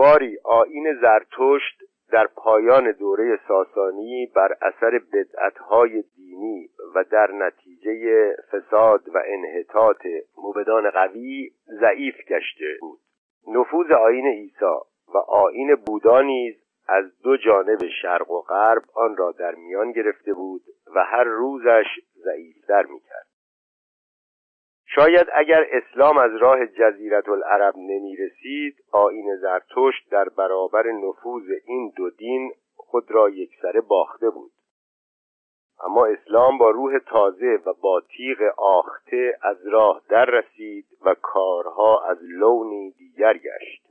باری آین زرتشت در پایان دوره ساسانی بر اثر بدعتهای دینی و در نتیجه فساد و انحطاط موبدان قوی ضعیف گشته بود. نفوذ آین عیسی و آین بودا نیز از دو جانب شرق و غرب آن را در میان گرفته بود و هر روزش ضعیفتر می‌کرد. شاید اگر اسلام از راه جزیرت العرب نمی رسید آین زرتشت در برابر نفوذ این دو دین خود را یکسره باخته بود. اما اسلام با روح تازه و با تیغ آخته از راه در رسید و کارها از لونی دیگر گشت.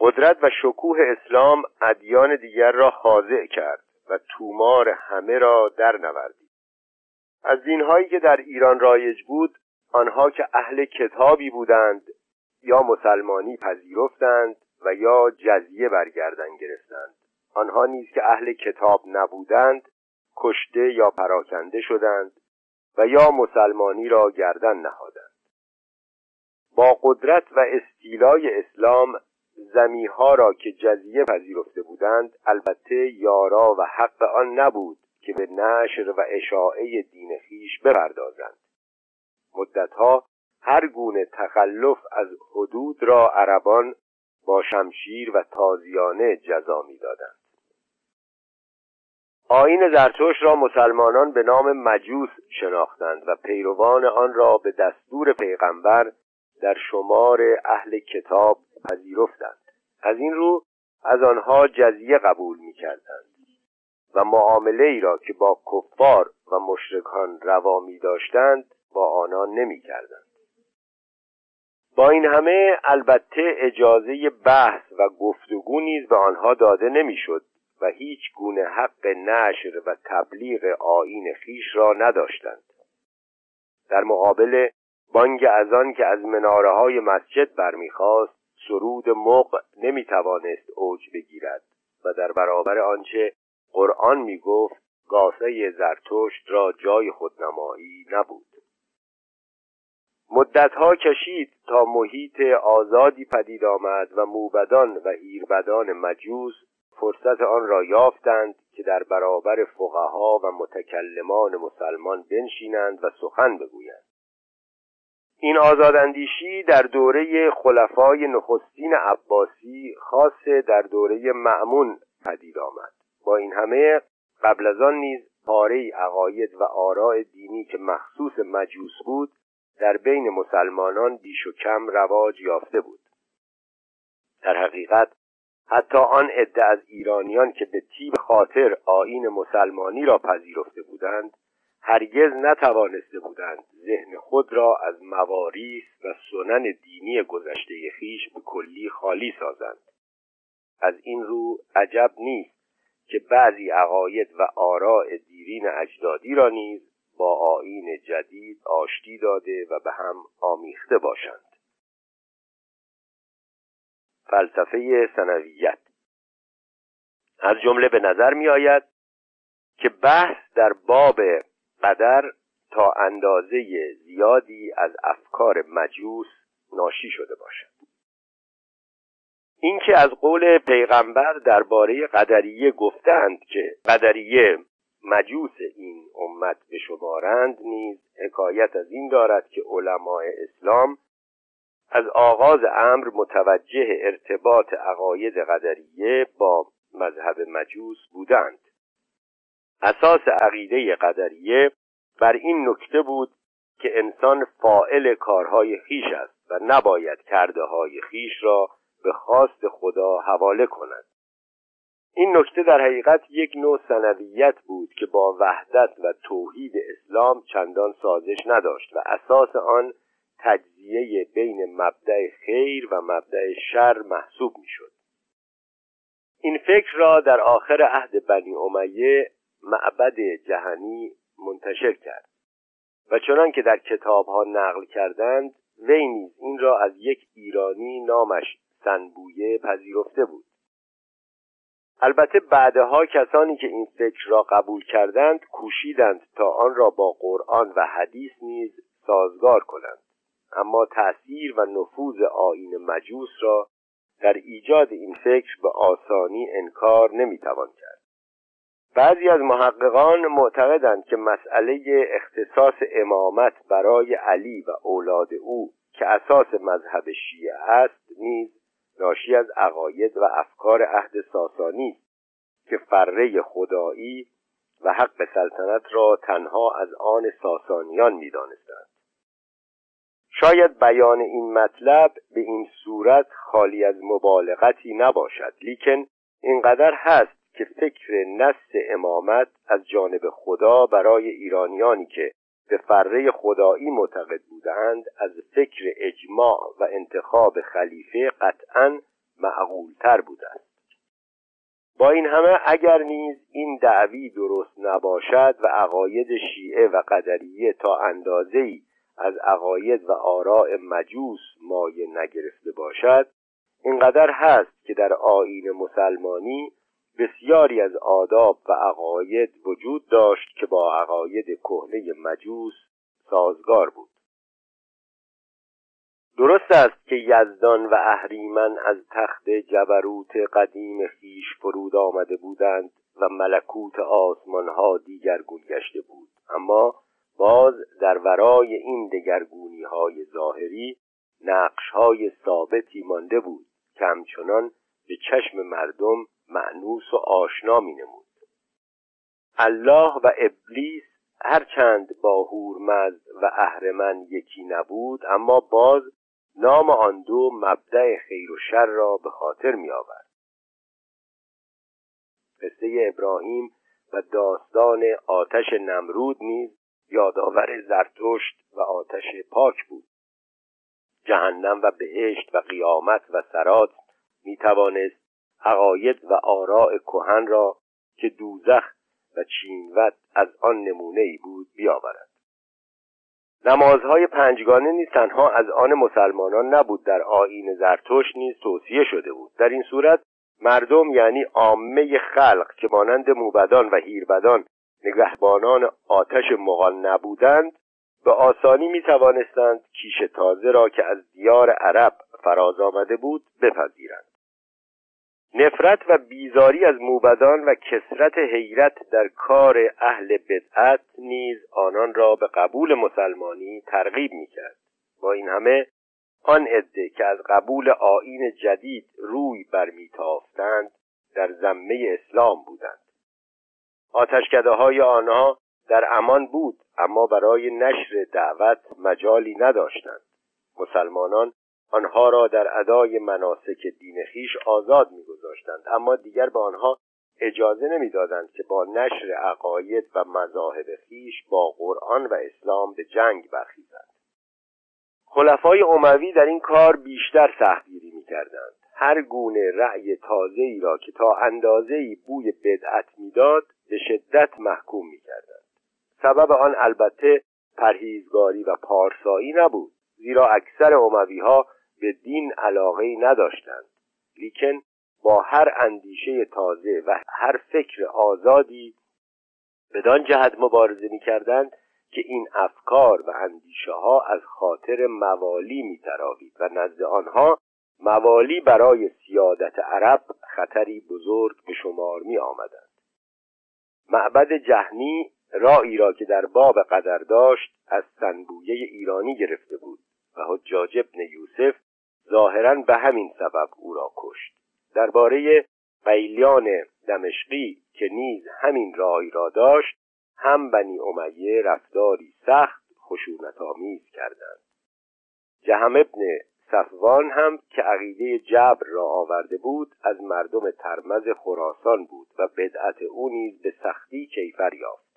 قدرت و شکوه اسلام ادیان دیگر را خاضع کرد و تومار همه را در نوردید از دینهایی که در ایران رایج بود آنها که اهل کتابی بودند یا مسلمانی پذیرفتند و یا جزیه برگردن گرفتند. آنها نیز که اهل کتاب نبودند کشته یا پراکنده شدند و یا مسلمانی را گردن نهادند. با قدرت و استیلای اسلام زمیها را که جزیه پذیرفته بودند البته یارا و حق آن نبود که به نشر و اشاعه دین خیش بپردازند. مدتها هر گونه تخلف از حدود را عربان با شمشیر و تازیانه جزا می‌دادند. آین زرتوش را مسلمانان به نام مجوس شناختند و پیروان آن را به دستور پیغمبر در شمار اهل کتاب پذیرفتند. از این رو از آنها جزیه قبول می کردند و معامله ای را که با کفار و مشرکان روا می داشتند با آنان نمی کردند. با این همه البته اجازه بحث و گفتگو نیز به آنها داده نمی‌شد و هیچ گونه حق نشر و تبلیغ آین خیش را نداشتند در مقابل بانگ از آن که از مناره های مسجد برمیخواست سرود مق نمی‌توانست اوج بگیرد و در برابر آنچه قرآن می‌گفت گاسه زرتشت را جای خودنمایی نبود. مدتها کشید تا محیط آزادی پدید آمد و موبدان و ایربدان مجوس فرصت آن را یافتند که در برابر فقها و متکلمان مسلمان بنشینند و سخن بگویند. این آزاداندیشی در دوره خلفای نخستین عباسی خاص در دوره معمون پدید آمد. با این همه قبل از آن نیز پاره عقاید و آراء دینی که مخصوص مجوس بود در بین مسلمانان بیش و کم رواج یافته بود. در حقیقت حتی آن عده از ایرانیان که به تیب خاطر آین مسلمانی را پذیرفته بودند هرگز نتوانسته بودند ذهن خود را از مواریس و سنن دینی گذشته خیش به کلی خالی سازند. از این رو عجب نیست که بعضی عقاید و آراء دیرین اجدادی را نیز با آین جدید آشتی داده و به هم آمیخته باشند. فلسفه سنویت از جمله به نظر می آید که بحث در باب قدر تا اندازه زیادی از افکار مجوس ناشی شده باشد. اینکه از قول پیغمبر درباره قدریه گفتند که قدریه مجوس این امت به شمارند نیز حکایت از این دارد که علماء اسلام از آغاز امر متوجه ارتباط عقاید قدریه با مذهب مجوس بودند. اساس عقیده قدریه بر این نکته بود که انسان فائل کارهای خیش است و نباید کرده های خیش را به خواست خدا حواله کند. این نکته در حقیقت یک نوع سنویت بود که با وحدت و توحید اسلام چندان سازش نداشت و اساس آن تجزیه بین مبدع خیر و مبدع شر محسوب می‌شد. این فکر را در آخر عهد بنی امیه معبد جهنی منتشر کرد و چنان که در کتاب ها نقل کردند وی نیز این را از یک ایرانی نامش سنبویه پذیرفته بود. البته بعدها کسانی که این فکر را قبول کردند کوشیدند تا آن را با قرآن و حدیث نیز سازگار کنند. اما تأثیر و نفوذ آین مجوس را در ایجاد این فکر به آسانی انکار نمی‌توان کرد. بعضی از محققان معتقدند که مسئله اختصاص امامت برای علی و اولاد او که اساس مذهب شیعه است نیز ناشی از عقاید و افکار عهد ساسانی که فره خدایی و حق سلطنت را تنها از آن ساسانیان می‌دانستند. شاید بیان این مطلب به این صورت خالی از مبالغتی نباشد لیکن اینقدر هست که فکر نست امامت از جانب خدا برای ایرانیانی که به فره خدایی معتقد بودند از فکر اجماع و انتخاب خلیفه قطعا معقولتر است با این همه اگر نیز این دعوی درست نباشد و عقاید شیعه و قدریه تا اندازه‌ای از عقاید و آراء مجوس مایه نگرفته باشد اینقدر هست که در آیین مسلمانی بسیاری از آداب و عقاید وجود داشت که با عقاید کهنه مجوس سازگار بود. درست است که یزدان و اهریمن از تخت جبروت قدیم خیش فرود آمده بودند و ملکوت آسمانها دیگرگون گشته بود. اما باز در ورای این دگرگونی های ظاهری نقش های ثابتی مانده بود که همچنان به چشم مردم معنوس و آشنا می نمود الله و ابلیس هرچند با هورمز و اهرمن یکی نبود اما باز نام آن دو مبدع خیر و شر را به خاطر می آورد قصه ابراهیم و داستان آتش نمرود نیز یادآور زرتشت و آتش پاک بود. جهنم و بهشت و قیامت و سرات می توانست عقاید و آراء کهن را که دوزخ و چینوت از آن نمونه ای بود بیاورد. نمازهای پنجگانه نیز تنها از آن مسلمانان نبود در آیین زرتشت نیز توصیه شده بود. در این صورت مردم یعنی عامه خلق که مانند موبدان و هیربدان نگهبانان آتش مغان نبودند به آسانی می توانستند کیش تازه را که از دیار عرب فراز آمده بود بپذیرند. نفرت و بیزاری از موبدان و کسرت حیرت در کار اهل بدعت نیز آنان را به قبول مسلمانی ترغیب می‌کرد. با این همه آن عده که از قبول آین جدید روی برمیتافتند در زمه اسلام بودند. آتشکده های آنها در امان بود اما برای نشر دعوت مجالی نداشتند. مسلمانان آنها را در ادای مناسک دین خیش آزاد میگذاشتند. اما دیگر به آنها اجازه نمی‌دادند که با نشر عقاید و مذاهب خیش با قرآن و اسلام به جنگ برخیزند. خلفای عموی در این کار بیشتر سختگیری می‌کردند. هر گونه رأی تازه ای را که تا اندازه ای بوی بدعت می‌داد به شدت محکوم می‌کردند. سبب آن البته پرهیزگاری و پارسایی نبود زیرا اکثر عموی ها به دین علاقه نداشتند. لیکن با هر اندیشه تازه و هر فکر آزادی بدان جهت مبارزه می کردند که این افکار و اندیشه ها از خاطر موالی می و نزد آنها موالی برای سیادت عرب خطری بزرگ به شمار می آمدند معبد جهنی رایی را که در باب قدر داشت از سنبویه ایرانی گرفته بود. و حجاج ابن یوسف ظاهرا به همین سبب او را کشت. درباره قیلیان دمشقی که نیز همین رای را داشت هم بنی امیه رفتاری سخت خشونت آمیز کردند. جهم ابن صفوان هم که عقیده جبر را آورده بود از مردم ترمز خراسان بود و بدعت او نیز به سختی کیفر یافت.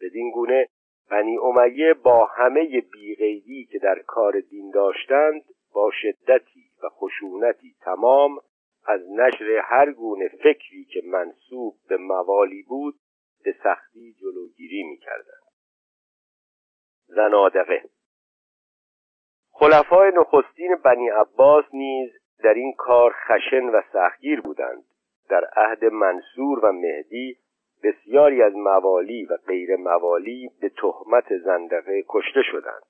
بدین گونه بنی امیه با همه بیغیدی که در کار دین داشتند با شدتی و خشونتی تمام از نشر هر گونه فکری که منصوب به موالی بود به سختی جلوگیری می‌کردند. زنادقه خلفای نخستین بنی عباس نیز در این کار خشن و سختگیر بودند. در عهد منصور و مهدی بسیاری از موالی و غیر موالی به تهمت زندقه کشته شدند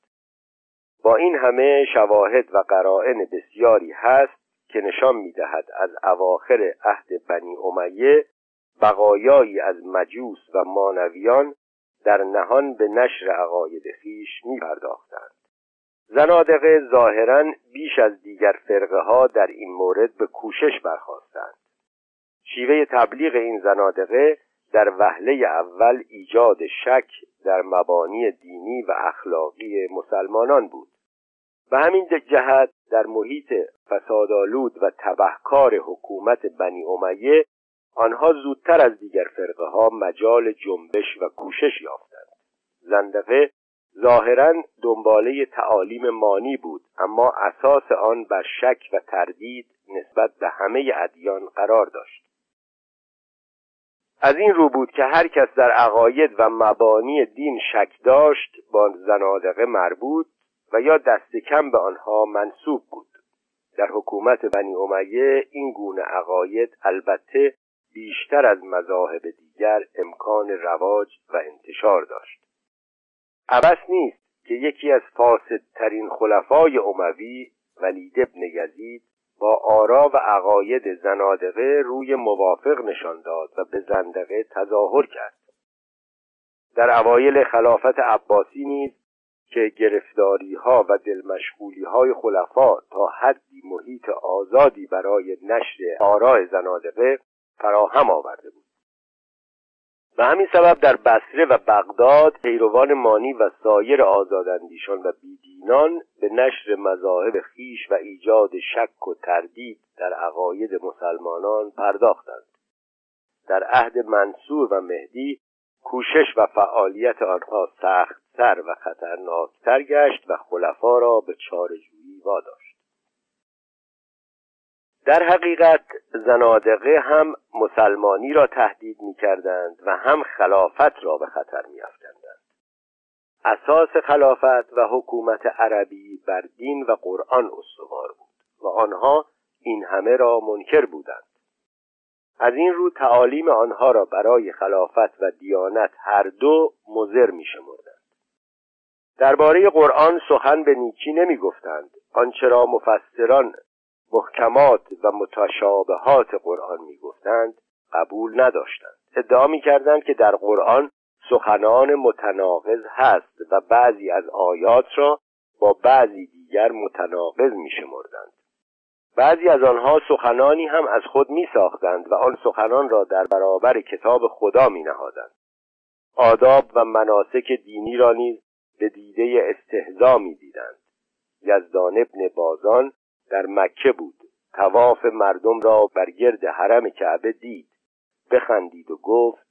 با این همه شواهد و قرائن بسیاری هست که نشان می‌دهد از اواخر عهد بنی امیه بقایایی از مجوس و مانویان در نهان به نشر عقاید خیش می پرداختند. زنادقه ظاهرا بیش از دیگر فرقه ها در این مورد به کوشش برخواستند. شیوه تبلیغ این زنادقه در وهله اول ایجاد شک در مبانی دینی و اخلاقی مسلمانان بود و همین جهت در محیط فسادآلود و تبهکار حکومت بنی امیه آنها زودتر از دیگر فرقه ها مجال جنبش و کوشش یافتند. زندقه ظاهرا دنباله تعالیم مانی بود اما اساس آن بر شک و تردید نسبت به همه ادیان قرار داشت. از این رو بود که هر کس در عقاید و مبانی دین شک داشت با زنادقه مربوط و یا دست کم به آنها منصوب بود. در حکومت بنی امیه این گونه عقاید البته بیشتر از مذاهب دیگر امکان رواج و انتشار داشت. عبس نیست که یکی از فاسدترین خلفای اموی ولید ابن یزید با آرا و عقاید زنادقه روی موافق نشان داد و به زندقه تظاهر کرد. در اوایل خلافت عباسی نیز که گرفتاری ها و دلمشغولی های خلفا تا حدی محیط آزادی برای نشر آراء زنادقه فراهم آورده بود. و همین سبب در بصره و بغداد پیروان مانی و سایر آزاداندیشان و بیدینان به نشر مذاهب خیش و ایجاد شک و تردید در عقاید مسلمانان پرداختند. در عهد منصور و مهدی کوشش و فعالیت آنها سخت سر و خطرناکتر گشت و خلفا را به چارجویی واداشت. در حقیقت زنادقه هم مسلمانی را تهدید می کردند و هم خلافت را به خطر می افتندند. اساس خلافت و حکومت عربی بر دین و قرآن استوار بود و آنها این همه را منکر بودند از این رو تعالیم آنها را برای خلافت و دیانت هر دو مزر می شمردند. درباره قرآن سخن به نیکی نمی گفتند آنچه را مفسران محکمات و متشابهات قرآن می‌گفتند قبول نداشتند ادعا می‌کردند که در قرآن سخنان متناقض هست و بعضی از آیات را با بعضی دیگر متناقض میشمردند بعضی از آنها سخنانی هم از خود می ساختند و آن سخنان را در برابر کتاب خدا می نهادند. آداب و مناسک دینی را نیز به دیده استهزا می دیدند. یزدان ابن بازان در مکه بود. تواف مردم را بر گرد حرم کعبه دید. بخندید و گفت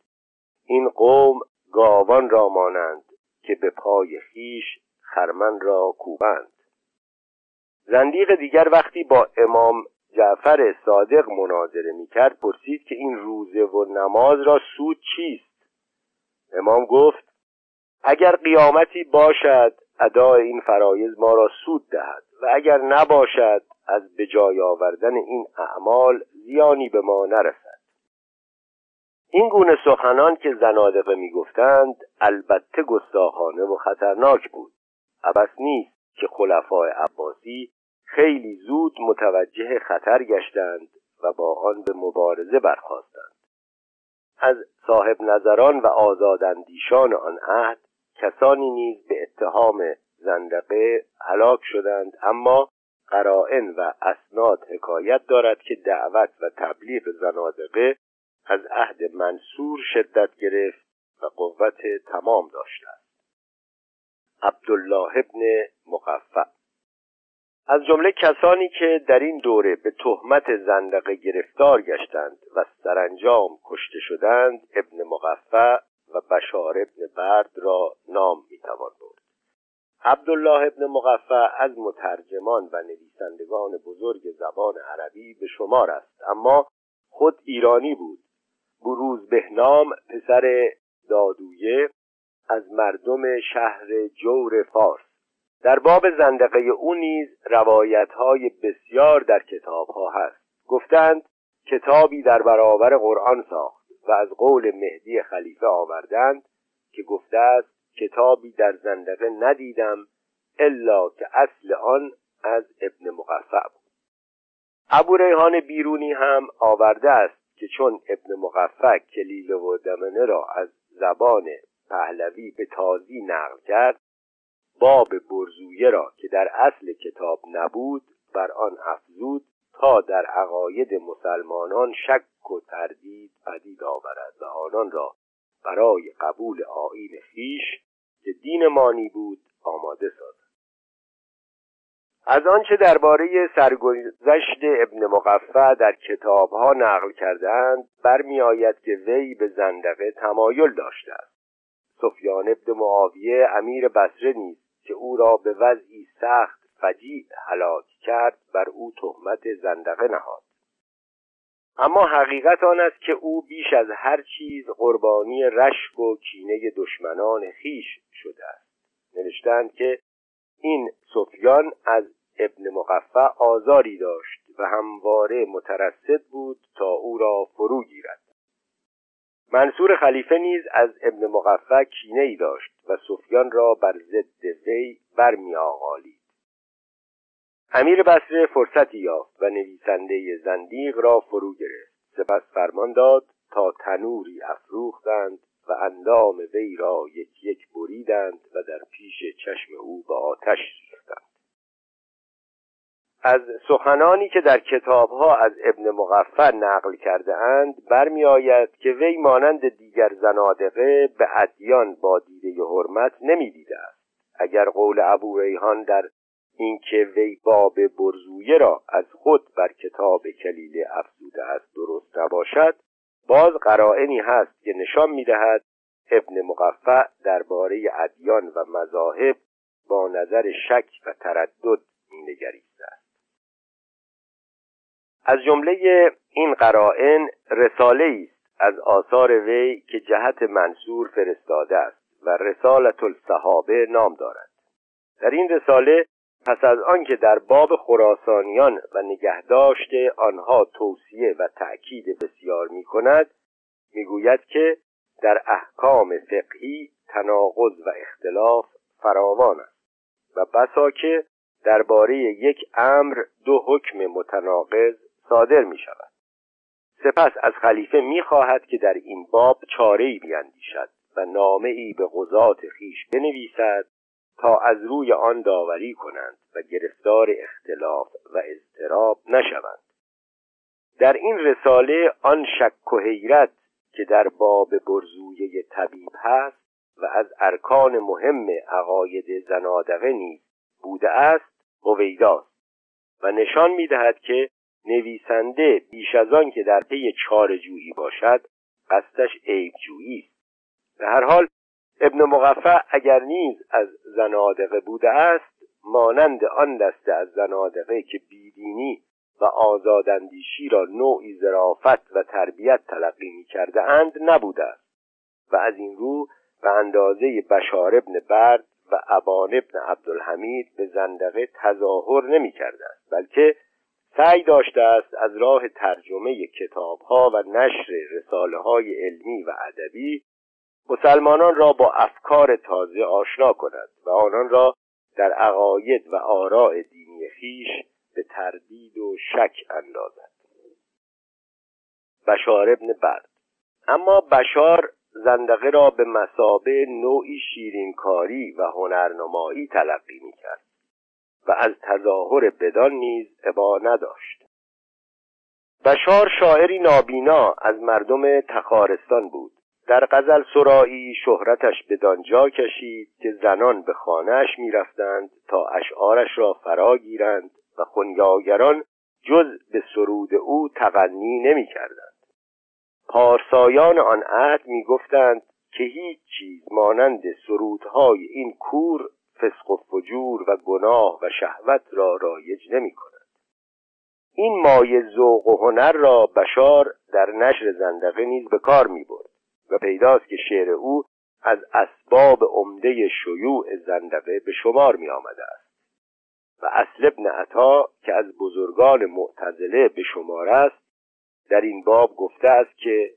این قوم گاوان را مانند که به پای خیش خرمن را کوبند. زندیق دیگر وقتی با امام جعفر صادق مناظره می‌کرد پرسید که این روزه و نماز را سود چیست؟ امام گفت اگر قیامتی باشد ادای این فرایز ما را سود دهد. و اگر نباشد از به جای آوردن این اعمال زیانی به ما نرسد. این گونه سخنان که زنادقه می‌گفتند البته گستاخانه و خطرناک بود. عبس نیست که خلفای عباسی خیلی زود متوجه خطر گشتند و با آن به مبارزه برخواستند از صاحب نظران و آزاداندیشان آن عهد کسانی نیز به اتهام زندقه هلاک شدند اما قرائن و اسناد حکایت دارد که دعوت و تبلیغ زنادقه از عهد منصور شدت گرفت و قوت تمام داشته است عبدالله ابن مقفع از جمله کسانی که در این دوره به تهمت زندقه گرفتار گشتند و سرانجام کشته شدند ابن مقفع و بشار ابن برد را نام می‌توان برد. عبدالله ابن مقفع از مترجمان و نویسندگان بزرگ زبان عربی به شمار است. اما خود ایرانی بود. بروز بهنام پسر دادویه از مردم شهر جور فارس. در باب زندقه او نیز روایت های بسیار در کتاب ها هست. گفتند کتابی در برابر قرآن ساخت و از قول مهدی خلیفه آوردند که گفته است کتابی در زندقه ندیدم الا که اصل آن از ابن مقفع بود. ابو ریحان بیرونی هم آورده است که چون ابن مقفق کلیله و دمنه را از زبان پهلوی به تازی نقل کرد باب برزویه را که در اصل کتاب نبود بر آن افزود تا در عقاید مسلمانان شک و تردید پدید آورد و آنان را برای قبول آین خیش که دین مانی بود آماده سازد از آنچه درباره سرگذشت ابن مقفع در کتابها نقل کردهاند برمیآید که وی به زندقه تمایل داشته است. سفیان ابن معاویه امیر بسره نیز که او را به وضعی سخت فجیع هلاک کرد بر او تهمت زندقه نهاد. اما حقیقت آن است که او بیش از هر چیز قربانی رشک و کینه دشمنان خیش شده است. نوشتند که این سفیان از ابن مقفع آزاری داشت و همواره مترصد بود تا او را فرو گیرد. منصور خلیفه نیز از ابن مقفع کینه ای داشت و سفیان را بر ضد وی برمی آغالید امیر بسره فرصتی یافت و نویسنده زندیق را فرو گرفت. سپس فرمان داد تا تنوری افروختند و اندام وی را یک یک بریدند و در پیش چشم او به آتش ریختند. از سخنانی که در کتابها از ابن مغفر نقل کرده اند برمی آید که وی مانند دیگر زنادقه به ادیان با دیده حرمت نمی دیده است. اگر قول ابو ریحان در اینکه وی باب برزویه را از خود بر کتاب کلیله افزوده است درست نباشد باز قرائنی هست که نشان می‌دهد ابن مقفع درباره ادیان و مذاهب با نظر شک و تردد مینگریسته است. از جمله این قرائن رساله است از آثار وی که جهت منصور فرستاده است و رسالت الصحابه نام دارد. در این رساله پس از آنکه در باب خراسانیان و نگهداشت آنها توصیه و تأکید بسیار می کند می‌گوید که در احکام فقهی تناقض و اختلاف فراوان است و بسا که درباره یک امر دو حکم متناقض صادر می شود سپس از خلیفه می خواهد که در این باب چاره ای بیندیشد و نامه ای به قضات خیش بنویسد تا از روی آن داوری کنند و گرفتار اختلاف و اضطراب نشوند. در این رساله آن شک و حیرت که در باب برزویه طبیب هست و از ارکان مهم عقاید زنادقه نیز بوده است هویداست و نشان می‌دهد که نویسنده بیش از آن که در پی چارجویی باشد قصدش عیبجویی است. به هر حال ابن مقفع اگر نیز از زنادقه بوده است مانند آن دسته از زنادقه که بیدینی و آزاداندیشی را نوعی ظرافت و تربیت تلقی می کرده اند نبوده است. و از این رو به اندازه بشار ابن برد و ابان ابن عبدالحمید به زندقه تظاهر نمی کرده است بلکه سعی داشته است از راه ترجمه کتابها و نشر رساله های علمی و ادبی مسلمانان را با افکار تازه آشنا کند و آنان را در عقاید و آراء دینی خیش به تردید و شک اندازد. بشار ابن برد. اما بشار زندقه را به مسابه نوعی شیرینکاری و هنرنمایی تلقی می‌کرد و از تظاهر بدان نیز ابا نداشت. بشار شاعری نابینا از مردم تخارستان بود. در غزل سرایی شهرتش به دانجا کشید که زنان به خانهاش می‌رفتند تا اشعارش را فرا گیرند و خونیاگران جز به سرود او تغنی نمی کردند. پارسایان آن عهد می گفتند که هیچ چیز مانند سرودهای این کور فسق و فجور و گناه و شهوت را رایج نمی کند. این مایه ذوق و هنر را بشار در نشر زندقه نیز به کار می برد و پیداست که شعر او از اسباب عمده شیوع زندقه به شمار می آمده است. و اصل ابن عطا که از بزرگان معتزله به شمار است در این باب گفته است که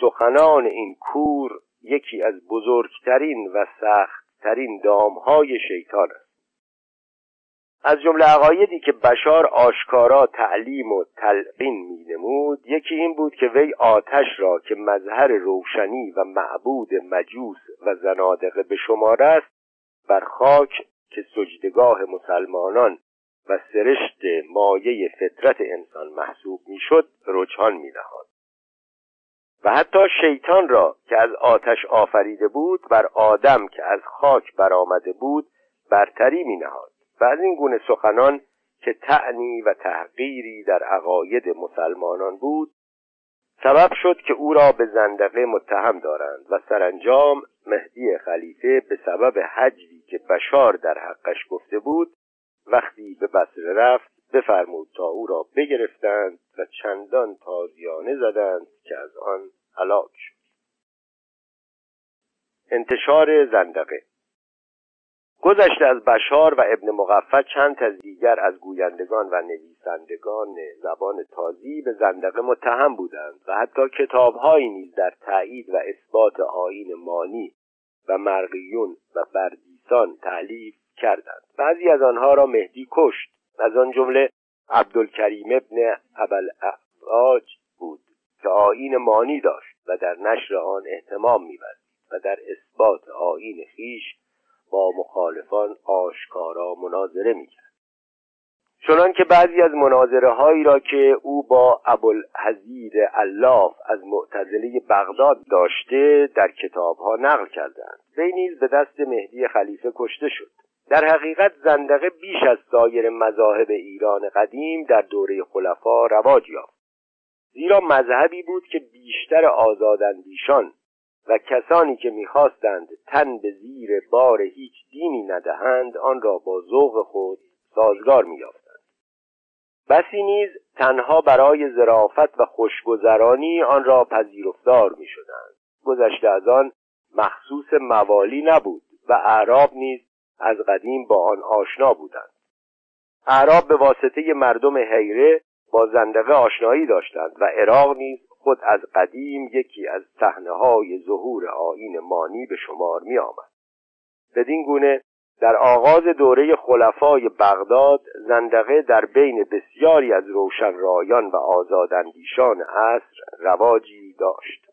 سخنان این کور یکی از بزرگترین و سختترین دامهای شیطان است. از جمله عقایدی که بشار آشکارا تعلیم و تلقین می نمود یکی این بود که وی آتش را که مظهر روشنی و معبود مجوس و زنادقه به شمار است بر خاک که سجدگاه مسلمانان و سرشت مایه فطرت انسان محسوب می‌شد رجحان نهاد و حتی شیطان را که از آتش آفریده بود بر آدم که از خاک برآمده بود برتری می نهاد و از این گونه سخنان که تعنی و تحقیری در عقاید مسلمانان بود سبب شد که او را به زندقه متهم دارند و سرانجام مهدی خلیفه به سبب حجوی که بشار در حقش گفته بود وقتی به بصره رفت بفرمود تا او را بگرفتند و چندان تازیانه زدند که از آن هلاک شد. انتشار زندقه گذشته از بشار و ابن مقفع چند از دیگر از گویندگان و نویسندگان زبان تازی به زندقه متهم بودند و حتی کتابهایی نیز در تایید و اثبات آین مانی و مرقیون و بردیسان تعلیف کردند. بعضی از آنها را مهدی کشت از آن جمله عبدالکریم ابن ابوالعراج بود که آین مانی داشت و در نشر آن احتمام می‌ورزید و در اثبات آین خیش با مخالفان آشکارا مناظره می‌کرد. چنان که بعضی از مناظره هایی را که او با ابوالحزیر الاف از معتزله بغداد داشته در کتاب ها نقل کردند. وی نیز به دست مهدی خلیفه کشته شد. در حقیقت زندقه بیش از سایر مذاهب ایران قدیم در دوره خلفا رواج یافت. زیرا مذهبی بود که بیشتر آزاداندیشان و کسانی که می‌خواستند تن به زیر بار هیچ دینی ندهند آن را با ذوق خود سازگار مییافتند. بسی نیز تنها برای ظرافت و خوشگذرانی آن را پذیرفتار می‌شدند. گذشته از آن مخصوص موالی نبود و اعراب نیز از قدیم با آن آشنا بودند. اعراب به واسطه مردم حیره با زندقه آشنایی داشتند و عراق نیز خود از قدیم یکی از صحنه های ظهور آین مانی به شمار می آمد. بدین گونه در آغاز دوره خلفای بغداد زندقه در بین بسیاری از روشن رایان و آزاداندیشان عصر رواجی داشت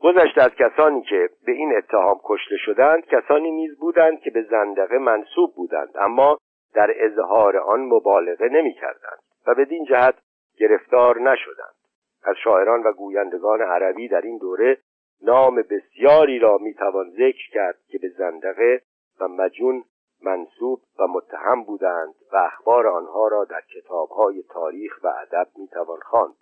گذشته از کسانی که به این اتهام کشته شدند کسانی نیز بودند که به زندقه منصوب بودند اما در اظهار آن مبالغه نمی کردند و بدین جهت گرفتار نشدند از شاعران و گویندگان عربی در این دوره نام بسیاری را می‌توان ذکر کرد که به زندقه و مجون منصوب و متهم بودند و اخبار آنها را در کتابهای تاریخ و ادب می‌توان خواند.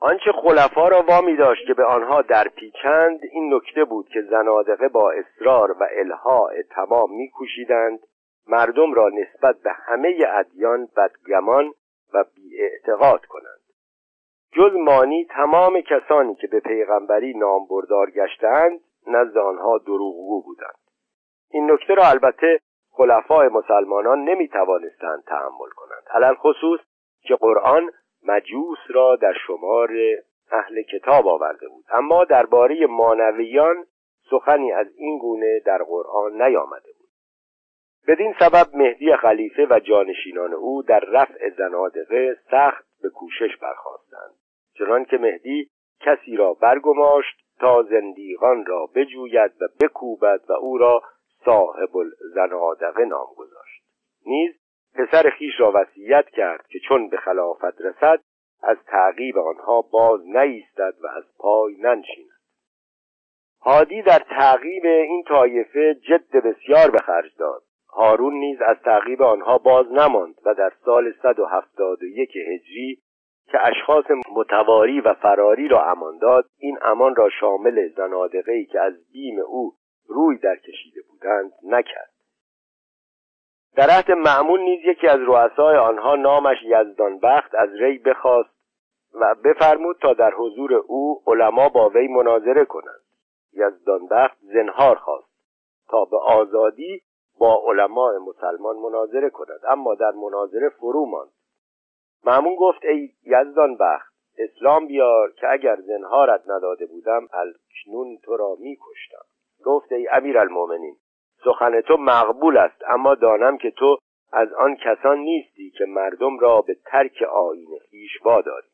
آنچه خلفا را وامی داشت که به آنها در پیچند این نکته بود که زنادقه با اصرار و الها تمام میکوشیدند. مردم را نسبت به همه ادیان بدگمان و بیاعتقاد کنند. جز مانی تمام کسانی که به پیغمبری نامبردار گشتند نزد آنها دروغگو بودند. این نکته را البته خلفای مسلمانان نمی توانستند تحمل کنند. علل خصوص که قرآن مجوس را در شمار اهل کتاب آورده بود. اما درباره مانویان سخنی از این گونه در قرآن نیامده بود. بدین سبب مهدی خلیفه و جانشینان او در رفع زنادقه سخت به کوشش برخواستند چنان که مهدی کسی را برگماشت تا زندیقان را بجوید و بکوبد و او را صاحب الزنادقه نام گذاشت. نیز پسر خیش را وصیت کرد که چون به خلافت رسد از تعقیب آنها باز نیستد و از پای ننشیند. هادی در تعقیب این طایفه جد بسیار به خرج داد. هارون نیز از تعقیب آنها باز نماند و در سال 171 هجری که اشخاص متواری و فراری را امان داد این امان را شامل زنادقه که از بیم او روی در کشیده بودند نکرد. در عهد معمون نیز یکی از رؤسای آنها نامش یزدان بخت از ری بخواست و بفرمود تا در حضور او علما با وی مناظره کنند. یزدان بخت زنهار خواست تا به آزادی با علماء مسلمان مناظره کند. اما در مناظره فرو ماند. معمون گفت ای یزدان بخت اسلام بیار که اگر زنهارت نداده بودم الکنون تو را میکشتم. گفت ای امیر المومنین سخن تو مقبول است اما دانم که تو از آن کسان نیستی که مردم را به ترک آین خیش واداری.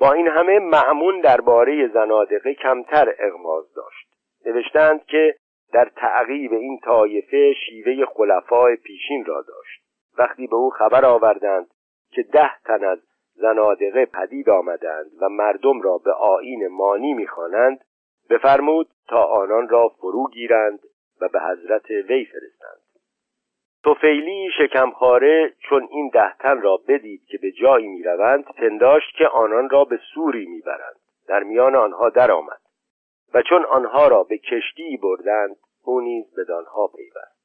با این همه معمون درباره زنادقه کمتر اغماز داشت. نوشتند که در تعقیب این طایفه شیوه خلفای پیشین را داشت. وقتی به او خبر آوردند که ده تن از زنادقه پدید آمدند و مردم را به آین مانی می‌خوانند بفرمود تا آنان را فرو گیرند و به حضرت وی فرستند. توفیلی شکمخاره چون این ده تن را بدید که به جایی می‌روند پنداشت که آنان را به سوری می‌برند. در میان آنها درآمد. و چون آنها را به کشتی بردند او نیز بدانها پیوست.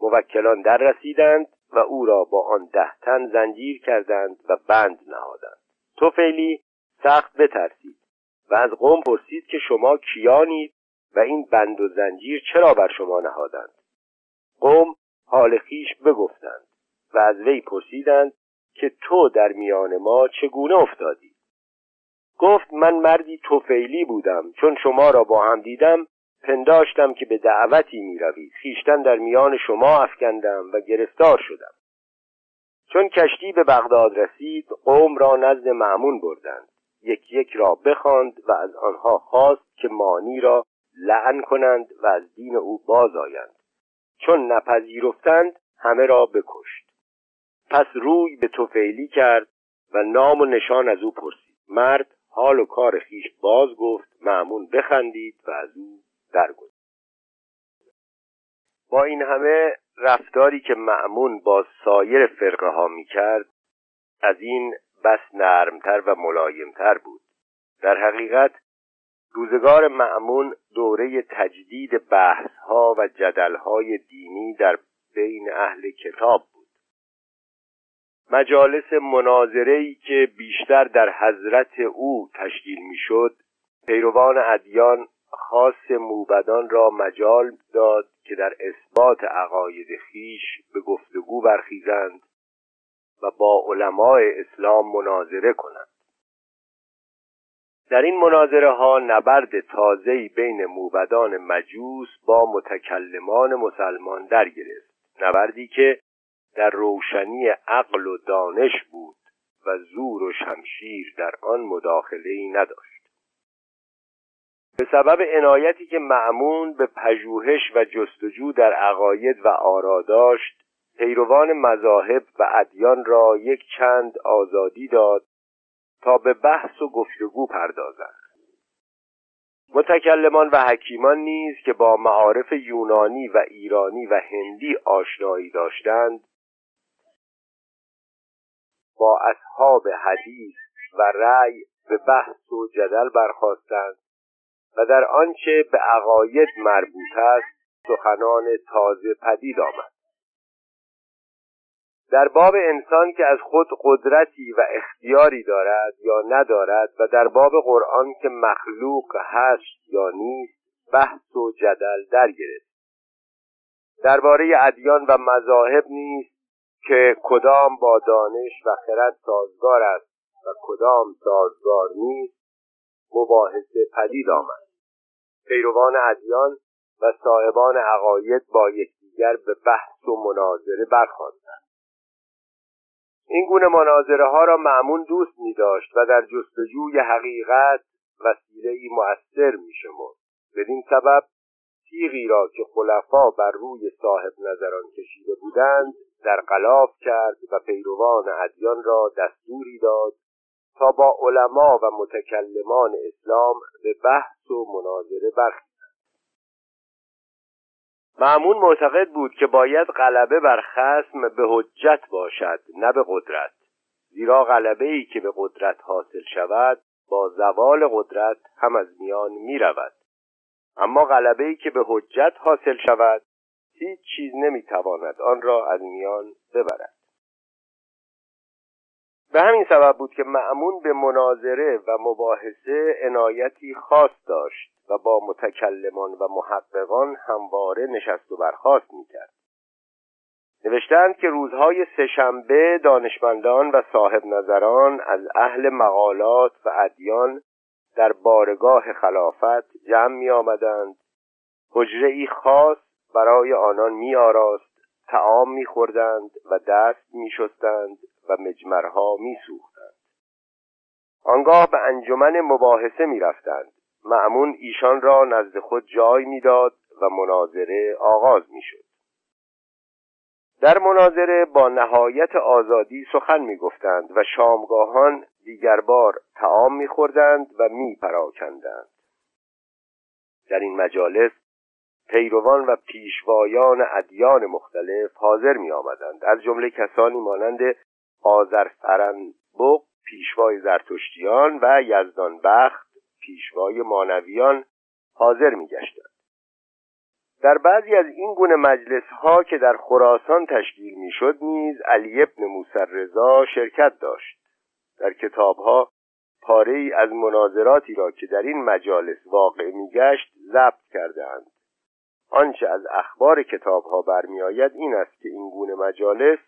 موکلان در رسیدند و او را با آن ده تن زنجیر کردند و بند نهادند. توفیلی سخت بترسید و از قوم پرسید که شما کیانید و این بند و زنجیر چرا بر شما نهادند. قوم حال خیش بگفتند و از وی پرسیدند که تو در میان ما چگونه افتادی؟ گفت من مردی توفیلی بودم. چون شما را با هم دیدم پنداشتم که به دعوتی می روید خیشتن در میان شما افکندم و گرفتار شدم. چون کشتی به بغداد رسید قوم را نزد معمون بردند. یک یک را بخواند و از آنها خواست که مانی را لعن کنند و از دین او باز آیند چون نپذیرفتند همه را بکشت. پس روی به توفیلی کرد و نام و نشان از او پرسید. مرد حال و کار خیش باز گفت معمون بخندید و از او درگذشت. با این همه رفتاری که معمون با سایر فرقه ها می کرد از این بس نرمتر و ملایمتر بود. در حقیقت روزگار معمون دوره تجدید بحث ها و جدل های دینی در بین اهل کتاب مجالس مناظره که بیشتر در حضرت او تشکیل می‌شد پیروان ادیان خاص موبدان را مجال داد که در اثبات عقاید خیش به گفتگو برخیزند و با علمای اسلام مناظره کنند. در این مناظره ها نبرد تازه‌ای بین موبدان مجوس با متکلمان مسلمان در گرفت نبردی که در روشنی عقل و دانش بود و زور و شمشیر در آن مداخله ای نداشت. به سبب عنایتی که معمون به پژوهش و جستجو در عقاید و آرا داشت پیروان مذاهب و ادیان را یک چند آزادی داد تا به بحث و گفتگو پردازند. متکلمان و حکیمان نیز که با معارف یونانی و ایرانی و هندی آشنایی داشتند با اصحاب حدیث و رأی به بحث و جدل برخواستند و در آنچه به عقاید مربوط است سخنان تازه پدید آمد. در باب انسان که از خود قدرتی و اختیاری دارد یا ندارد و در باب قرآن که مخلوق هست یا نیست بحث و جدل در گرفت. درباره ادیان و مذاهب نیست که کدام با دانش و خرد سازگار است و کدام سازگار نیست مباحثه پدید آمد. پیروان ادیان و صاحبان عقاید با یکدیگر به بحث و مناظره برخواستند این گونه مناظره ها را معمون دوست می داشت و در جستجوی حقیقت وسیله ای مؤثر می شمرد بدین سبب تیغی را که خلفا بر روی صاحب نظران کشیده بودند در قلاف کرد و پیروان ادیان را دستوری داد تا با علما و متکلمان اسلام به بحث و مناظره برخیزند. معمون معتقد بود که باید غلبه بر خسم به حجت باشد نه به قدرت. زیرا غلبه ای که به قدرت حاصل شود با زوال قدرت هم از میان می رود اما غلبه ای که به حجت حاصل شود هیچ چیز نمی تواند آن را از میان ببرد. به همین سبب بود که معمون به مناظره و مباحثه عنایتی خاص داشت و با متکلمان و محققان همواره نشست و برخاست می‌کرد. نوشتند که روزهای سهشنبه دانشمندان و صاحب نظران از اهل مقالات و ادیان در بارگاه خلافت جمع می آمدند حجره ای خاص برای آنان می آراست تعام می خوردند و دست می شستند و مجمرها می سوختند. آنگاه به انجمن مباحثه می رفتند. معمون ایشان را نزد خود جای می‌داد و مناظره آغاز می شد. در مناظره با نهایت آزادی سخن می گفتند و شامگاهان دیگر بار تعام می خوردند و می پراکندند. در این مجالس پیروان و پیشوایان ادیان مختلف حاضر می آمدند از جمله کسانی مانند آذرفرنبق پیشوای زرتشتیان و یزدان بخت پیشوای مانویان حاضر می گشتند. در بعضی از این گونه مجلس ها که در خراسان تشکیل می شد نیز علی ابن موسر رضا شرکت داشت. در کتاب ها پاره ای از مناظراتی را که در این مجالس واقع می گشت ضبط کردهاند. آنچه از اخبار کتاب ها برمی آید این است که این گونه مجالس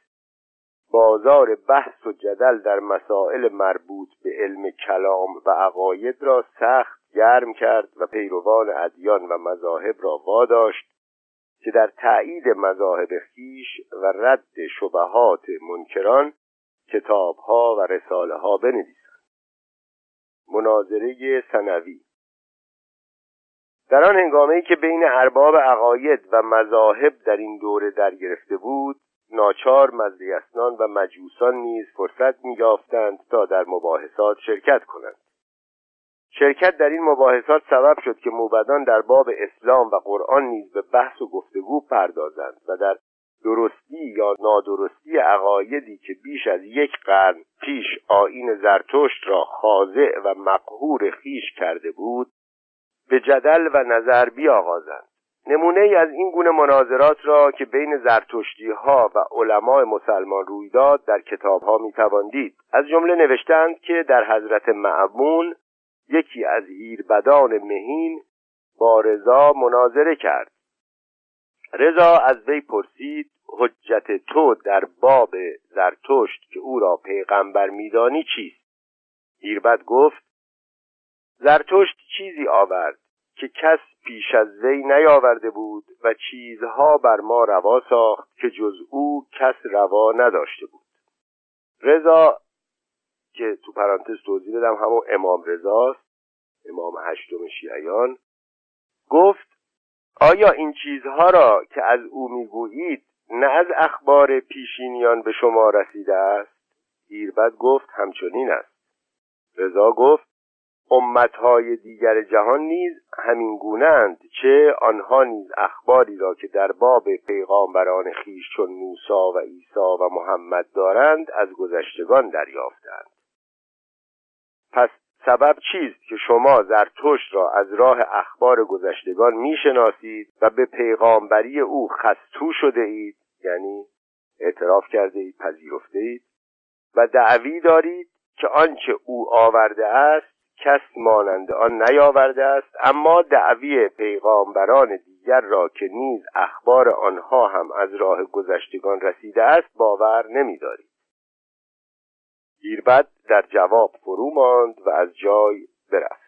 بازار بحث و جدل در مسائل مربوط به علم کلام و عقاید را سخت گرم کرد و پیروان ادیان و مذاهب را واداشت که در تایید مذاهب خیش و رد شبهات منکران کتابها و رساله ها بنویسند. مناظره سنوی در آن هنگامه که بین ارباب عقاید و مذاهب در این دوره در گرفته بود ناچار مزریسنان و مجوسان نیز فرصت می‌یافتند تا در مباحثات شرکت کنند. شرکت در این مباحثات سبب شد که موبدان در باب اسلام و قرآن نیز به بحث و گفتگو پردازند و در درستی یا نادرستی عقایدی که بیش از یک قرن پیش آین زرتشت را خاضع و مقهور خیش کرده بود به جدل و نظر بیاغازند. نمونه ای از این گونه مناظرات را که بین زرتشتی ها و علمای مسلمان روی داد در کتاب ها می دید. از جمله نوشتند که در حضرت معمون یکی از ایربدان مهین با رضا مناظره کرد. رضا از وی پرسید حجت تو در باب زرتشت که او را پیغمبر میدانی چیست؟ ایربد گفت زرتشت چیزی آورد که کس پیش از وی نیاورده بود و چیزها بر ما روا ساخت که جز او کس روا نداشته بود. رضا که تو پرانتز توضیح بدم همون امام رضاست امام هشتم شیعیان گفت آیا این چیزها را که از او می‌گویید نه از اخبار پیشینیان به شما رسیده است؟ ایربد گفت همچنین است. رضا گفت امتهای دیگر جهان نیز همین گونند چه آنها نیز اخباری را که در باب پیغامبران خیش چون موسی و عیسی و محمد دارند از گذشتگان دریافتند. پس سبب چیست که شما زرتشت را از راه اخبار گذشتگان می‌شناسید و به پیغامبری او خستو شده اید؟ یعنی اعتراف کرده اید پذیرفته اید؟ و دعوی دارید که آنچه او آورده است کس مانند آن نیاورده است اما دعوی پیغامبران دیگر را که نیز اخبار آنها هم از راه گذشتگان رسیده است باور نمیدارید. ایربد در جواب فرو ماند و از جای برفت.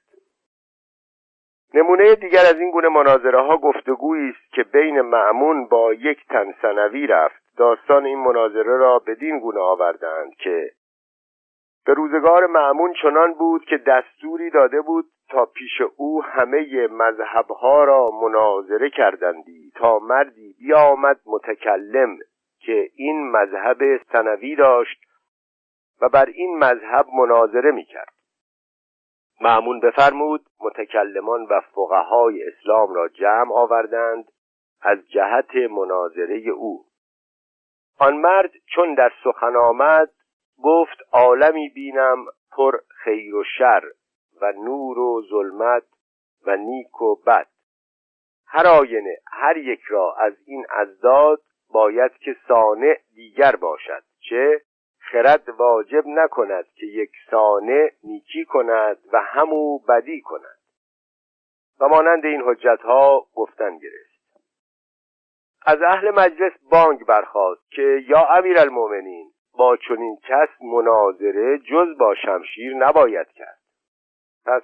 نمونه دیگر از این گونه مناظره ها گفتگویی است که بین معمون با یک تن سنوی رفت. داستان این مناظره را بدین گونه آوردند که به روزگار معمون چنان بود که دستوری داده بود تا پیش او همه مذهبها را مناظره کردندی تا مردی بیامد متکلم که این مذهب سنوی داشت و بر این مذهب مناظره می‌کرد. معمون بفرمود متکلمان و فقهای اسلام را جمع آوردند از جهت مناظره او. آن مرد چون در سخن آمد گفت عالمی بینم پر خیر و شر و نور و ظلمت و نیک و بد. هر آینه هر یک را از این ازداد باید که صانع دیگر باشد چه خرد واجب نکند که یک سانه نیکی کند و همو بدی کند. و مانند این حجت ها گفتن گرفت. از اهل مجلس بانگ برخواست که یا امیر المومنین با چنین کس مناظره جز با شمشیر نباید کرد. پس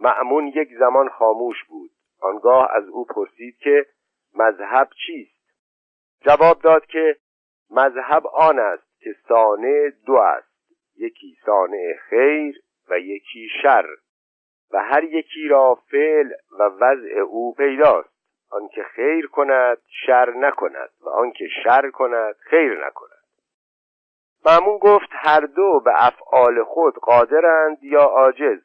معمون یک زمان خاموش بود. آنگاه از او پرسید که مذهب چیست؟ جواب داد که مذهب آن است که سانع دو است. یکی سانع خیر و یکی شر. و هر یکی را فعل و وضع او پیداست. آنکه خیر کند شر نکند. و آنکه شر کند خیر نکند. معمون گفت هر دو به افعال خود قادرند یا عاجز؟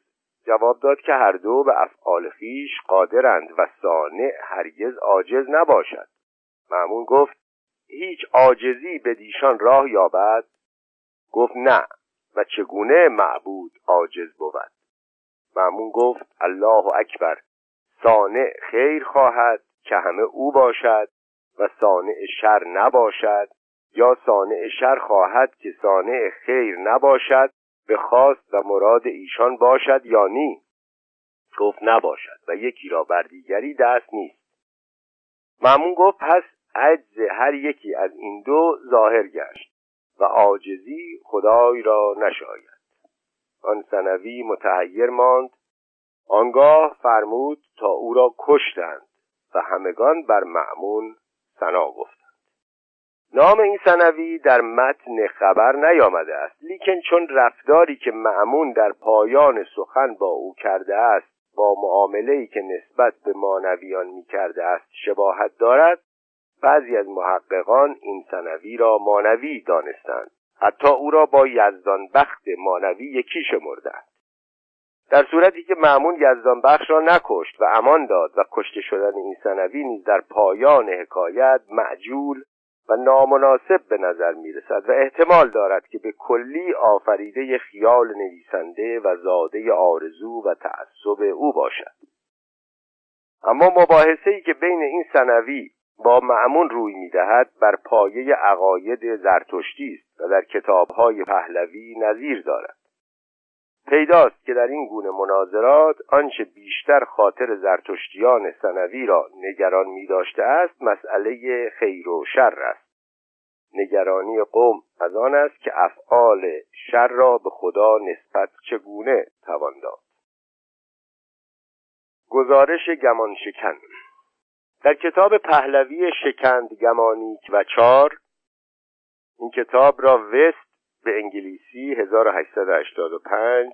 جواب داد که هر دو به افعال خیش قادرند و صانع هرگز عاجز نباشد. معمون گفت هیچ عاجزی به دیشان راه یابد؟ گفت نه و چگونه معبود عاجز بود؟ معمون گفت الله اکبر صانع خیر خواهد که همه او باشد و صانع شر نباشد یا صانع شر خواهد که صانع خیر نباشد به خواست و مراد ایشان باشد یا نی؟ گفت نباشد و یکی را بر دیگری دست نیست. معمون گفت پس عجز هر یکی از این دو ظاهر گشت و عاجزی خدای را نشاید. آن سنوی متحیر ماند. آنگاه فرمود تا او را کشتند و همگان بر معمون سنا گفتند. نام این سنوی در متن خبر نیامده است. لیکن چون رفتاری که معمون در پایان سخن با او کرده است با معامله که نسبت به مانویان می کرده است شباهت دارد بعضی از محققان این سنوی را مانوی دانستند. حتی او را با یزدان بخت مانوی یکی شمردند در صورتی که معمون یزدان بخش را نکشت و امان داد و کشته شدن این سنوی نیز در پایان حکایت معجول و نامناسب به نظر می رسد و احتمال دارد که به کلی آفریده خیال نویسنده و زاده آرزو و تعصب او باشد. اما مباحثه ای که بین این سنوی با معمون روی می‌دهد بر پایه عقاید زرتشتی است و در کتابهای پهلوی نظیر دارد. پیداست که در این گونه مناظرات آنچه بیشتر خاطر زرتشتیان سنوی را نگران می داشته است مسئله خیر و شر است. نگرانی قوم از آن است که افعال شر را به خدا نسبت چگونه توان داد. گزارش گمان شکن در کتاب پهلوی شکند گمانیک و چار این کتاب را وست به انگلیسی 1885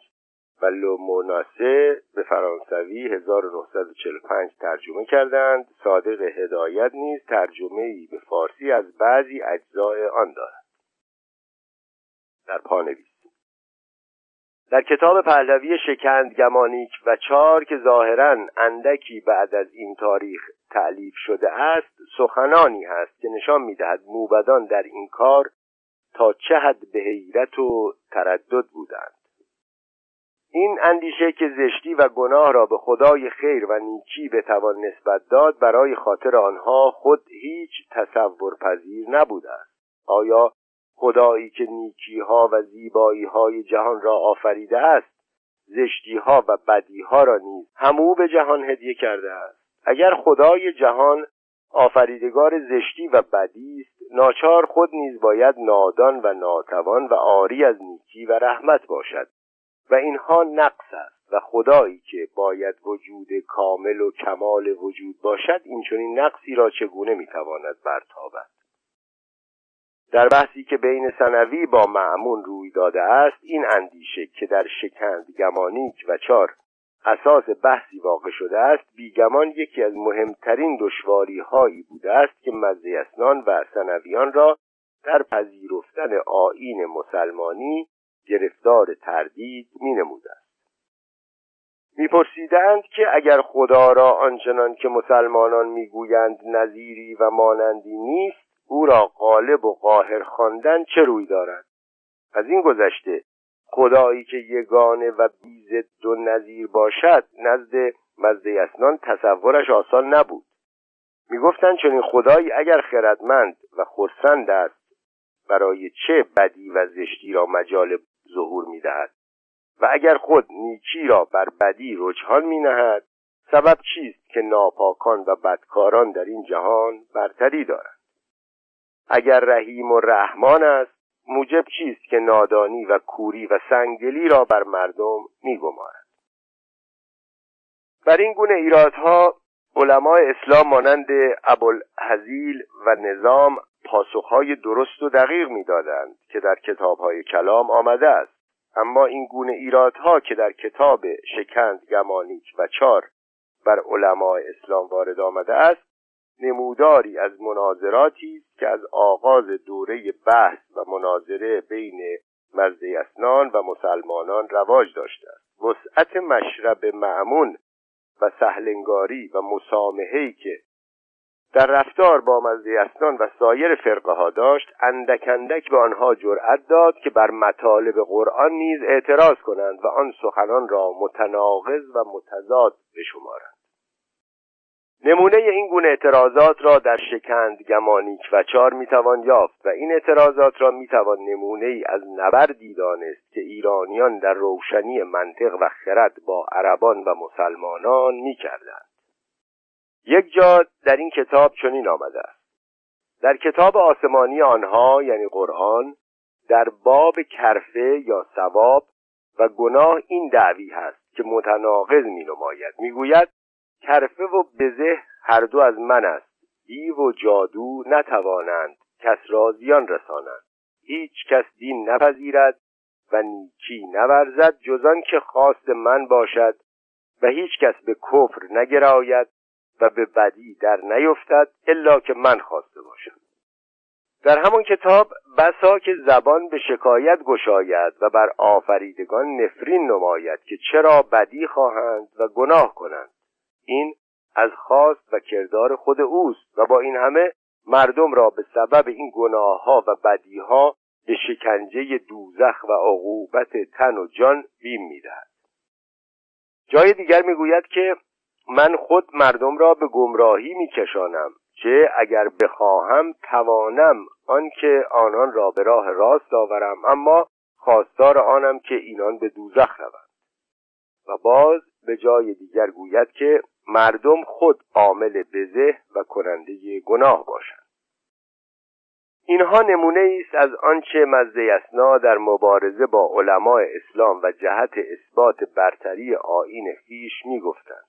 و لوموناسه به فرانسوی 1945 ترجمه کردند. صادق هدایت نیز ترجمه ای به فارسی از بعضی اجزای آن دارد. در پانویس. در کتاب پهلوی شکند گمانیک و چار که ظاهرا اندکی بعد از این تاریخ تعلیف شده است سخنانی هست که نشان می‌دهد موبدان در این کار تا چه حد به حیرت و تردد بودند. این اندیشه که زشتی و گناه را به خدای خیر و نیکی بتوان نسبت داد برای خاطر آنها خود هیچ تصور پذیر نبوده است. آیا خدایی که نیکی ها و زیبایی های جهان را آفریده است زشتی ها و بدی ها را نیز همو به جهان هدیه کرده است؟ اگر خدای جهان آفریدگار زشتی و بدی است ناچار خود نیز باید نادان و ناتوان و آری از نیکی و رحمت باشد. و اینها نقص است و خدایی که باید وجود کامل و کمال وجود باشد این چنین نقصی را چگونه می‌تواند برتابد؟ در بحثی که بین سنوی با معمون روی داده است این اندیشه که در شکند گمانیک و چار اساس بحثی واقع شده است بیگمان یکی از مهمترین دشواری هایی بوده است که مزه و سنویان را در پذیرفتن آین مسلمانی گرفتار تردید می نمودند میپرسیدند که اگر خدا را آنچنان که مسلمانان می‌گویند نظیری و مانندی نیست او را غالب و قاهر خواندن چه روی دارد؟ از این گذشته خدایی که یگانه و بیزد و نظیر باشد نزد مزده اسنان تصورش آسان نبود. می‌گفتند چنین خدایی اگر خردمند و خرسند است برای چه بدی و زشتی را مجال ظهور می‌دهد؟ و اگر خود نیکی را بر بدی رجحان می نهد سبب چیست که ناپاکان و بدکاران در این جهان برتری دارند؟ اگر رحیم و رحمان است موجب چیست که نادانی و کوری و سنگدلی را بر مردم میگمارد؟ بر این گونه ایرادها علمای اسلام مانند ابوالحزیل و نظام پاسخهای درست و دقیق می‌دادند که در کتابهای کلام آمده است. اما این گونه ایرادها که در کتاب شکند گمانیک و چار بر علمای اسلام وارد آمده است نموداری از مناظراتی است که از آغاز دوره بحث و مناظره بین مزده اسنان و مسلمانان رواج داشته است. وسعت مشرب معمون و سهلنگاری و مسامحه‌ای که در رفتار با مزده اسنان و سایر فرقه ها داشت اندک اندک به آنها جرأت داد که بر مطالب قرآن نیز اعتراض کنند و آن سخنان را متناقض و متضاد بشمارند. نمونه این گونه اعتراضات را در شکند گمانیک و چار می‌توان یافت و این اعتراضات را می‌توان نمونه ای از نبردی دانست که ایرانیان در روشنی منطق و خرد با عربان و مسلمانان می‌کردند. یک جا در این کتاب چنین آمده است. در کتاب آسمانی آنها یعنی قرآن در باب کرفه یا ثواب و گناه این دعوی هست که متناقض می نماید می گوید کرفه و بزه هر دو از من است. دیو و جادو نتوانند کس را زیان رسانند. هیچ کس دین نپذیرد و نیکی نورزد جزان که خواست من باشد و هیچ کس به کفر نگراید و به بدی در نیفتد الا که من خواسته باشم. در همان کتاب بسا که زبان به شکایت گشاید و بر آفریدگان نفرین نماید که چرا بدی خواهند و گناه کنند. این از خواست و کردار خود اوست و با این همه مردم را به سبب این گناه ها و بدی ها به شکنجه دوزخ و عقوبت تن و جان بیم می‌دهد. جای دیگر می‌گوید که من خود مردم را به گمراهی میکشانم چه اگر بخواهم توانم آنکه آنان را به راه راست آورم اما خواستار آنم که اینان به دوزخ روند. و باز به جای دیگر گوید که مردم خود عامل بزه و کننده گناه باشند. اینها نمونه است از آنچه مزده اسنا در مبارزه با علمای اسلام و جهت اثبات برتری آین خیش می‌گفتند.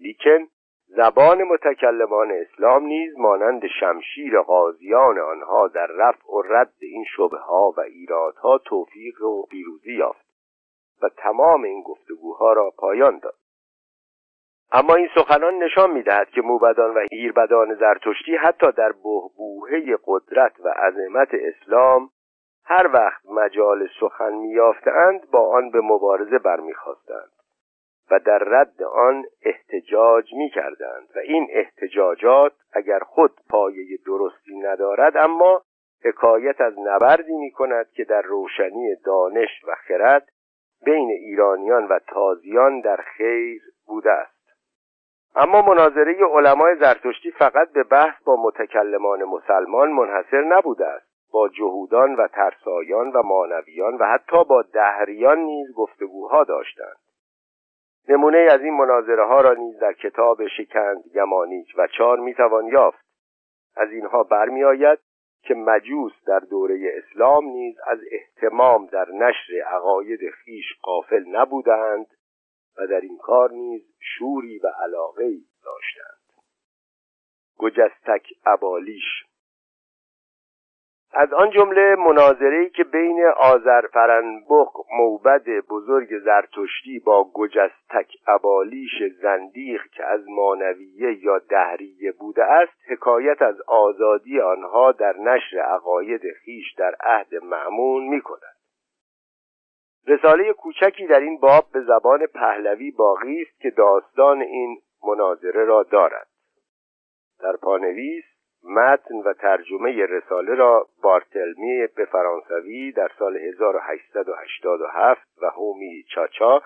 لیکن زبان متکلمان اسلام نیز مانند شمشیر قاضیان آنها در رفع و رد این شبه ها و ایرادها توفیق و پیروزی یافت. و تمام این گفتگوها را پایان داد. اما این سخنان نشان می‌دهد که موبدان و هیربدان زرتشتی حتی در بهبوهه قدرت و عظمت اسلام هر وقت مجال سخن میافتند با آن به مبارزه برمیخواستند و در رد آن احتجاج می‌کردند و این احتجاجات اگر خود پایه درستی ندارد اما حکایت از نبردی می کند که در روشنی دانش و خرد بین ایرانیان و تازیان در خیر بوده است. اما مناظره علمای زرتشتی فقط به بحث با متکلمان مسلمان منحصر نبوده است. با جهودان و ترسایان و مانویان و حتی با دهریان نیز گفتگوها داشتند. نمونه از این مناظره ها را نیز در کتاب شکند گمانیک و چار می‌توان یافت. از اینها برمیآید که مجوس در دوره اسلام نیز از احتمام در نشر عقاید خیش قافل نبودند و در این کار نیز شوری و علاقه داشتند. گجستک ابالیش از آن جمله مناظری که بین آذرفرنبق موبد بزرگ زرتشتی با گجستک ابالیش زندیق که از مانویه یا دهریه بوده است حکایت از آزادی آنها در نشر عقاید خیش در عهد معمون می کند. رساله کوچکی در این باب به زبان پهلوی باقی است که داستان این مناظره را دارد در پانویس متن و ترجمه رساله را بارتلمی به فرانسوی در سال 1887 و هومی چاچا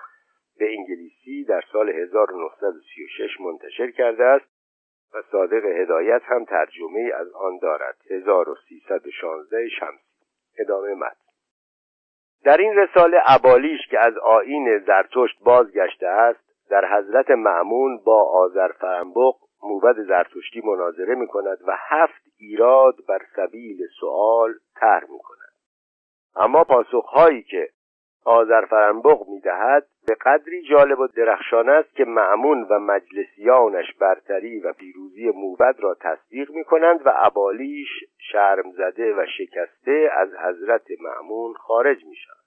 به انگلیسی در سال 1936 منتشر کرده است و صادق هدایت هم ترجمه از آن دارد. 1316 شمسی ادامه متن. در این رساله ابالیش که از آین زرتشت بازگشته است در حضرت معمون با آذرفرنبق موبد زرتشتی مناظره می کند و هفت ایراد بر سبیل سوال طرح می کند اما پاسخهایی که آذرفرنبغ می‌دهد به قدری جالب و درخشان است که معمون و مجلسیانش برتری و پیروزی موبد را تصدیق می کنند و ابالیش شرم زده و شکسته از حضرت معمون خارج می شود.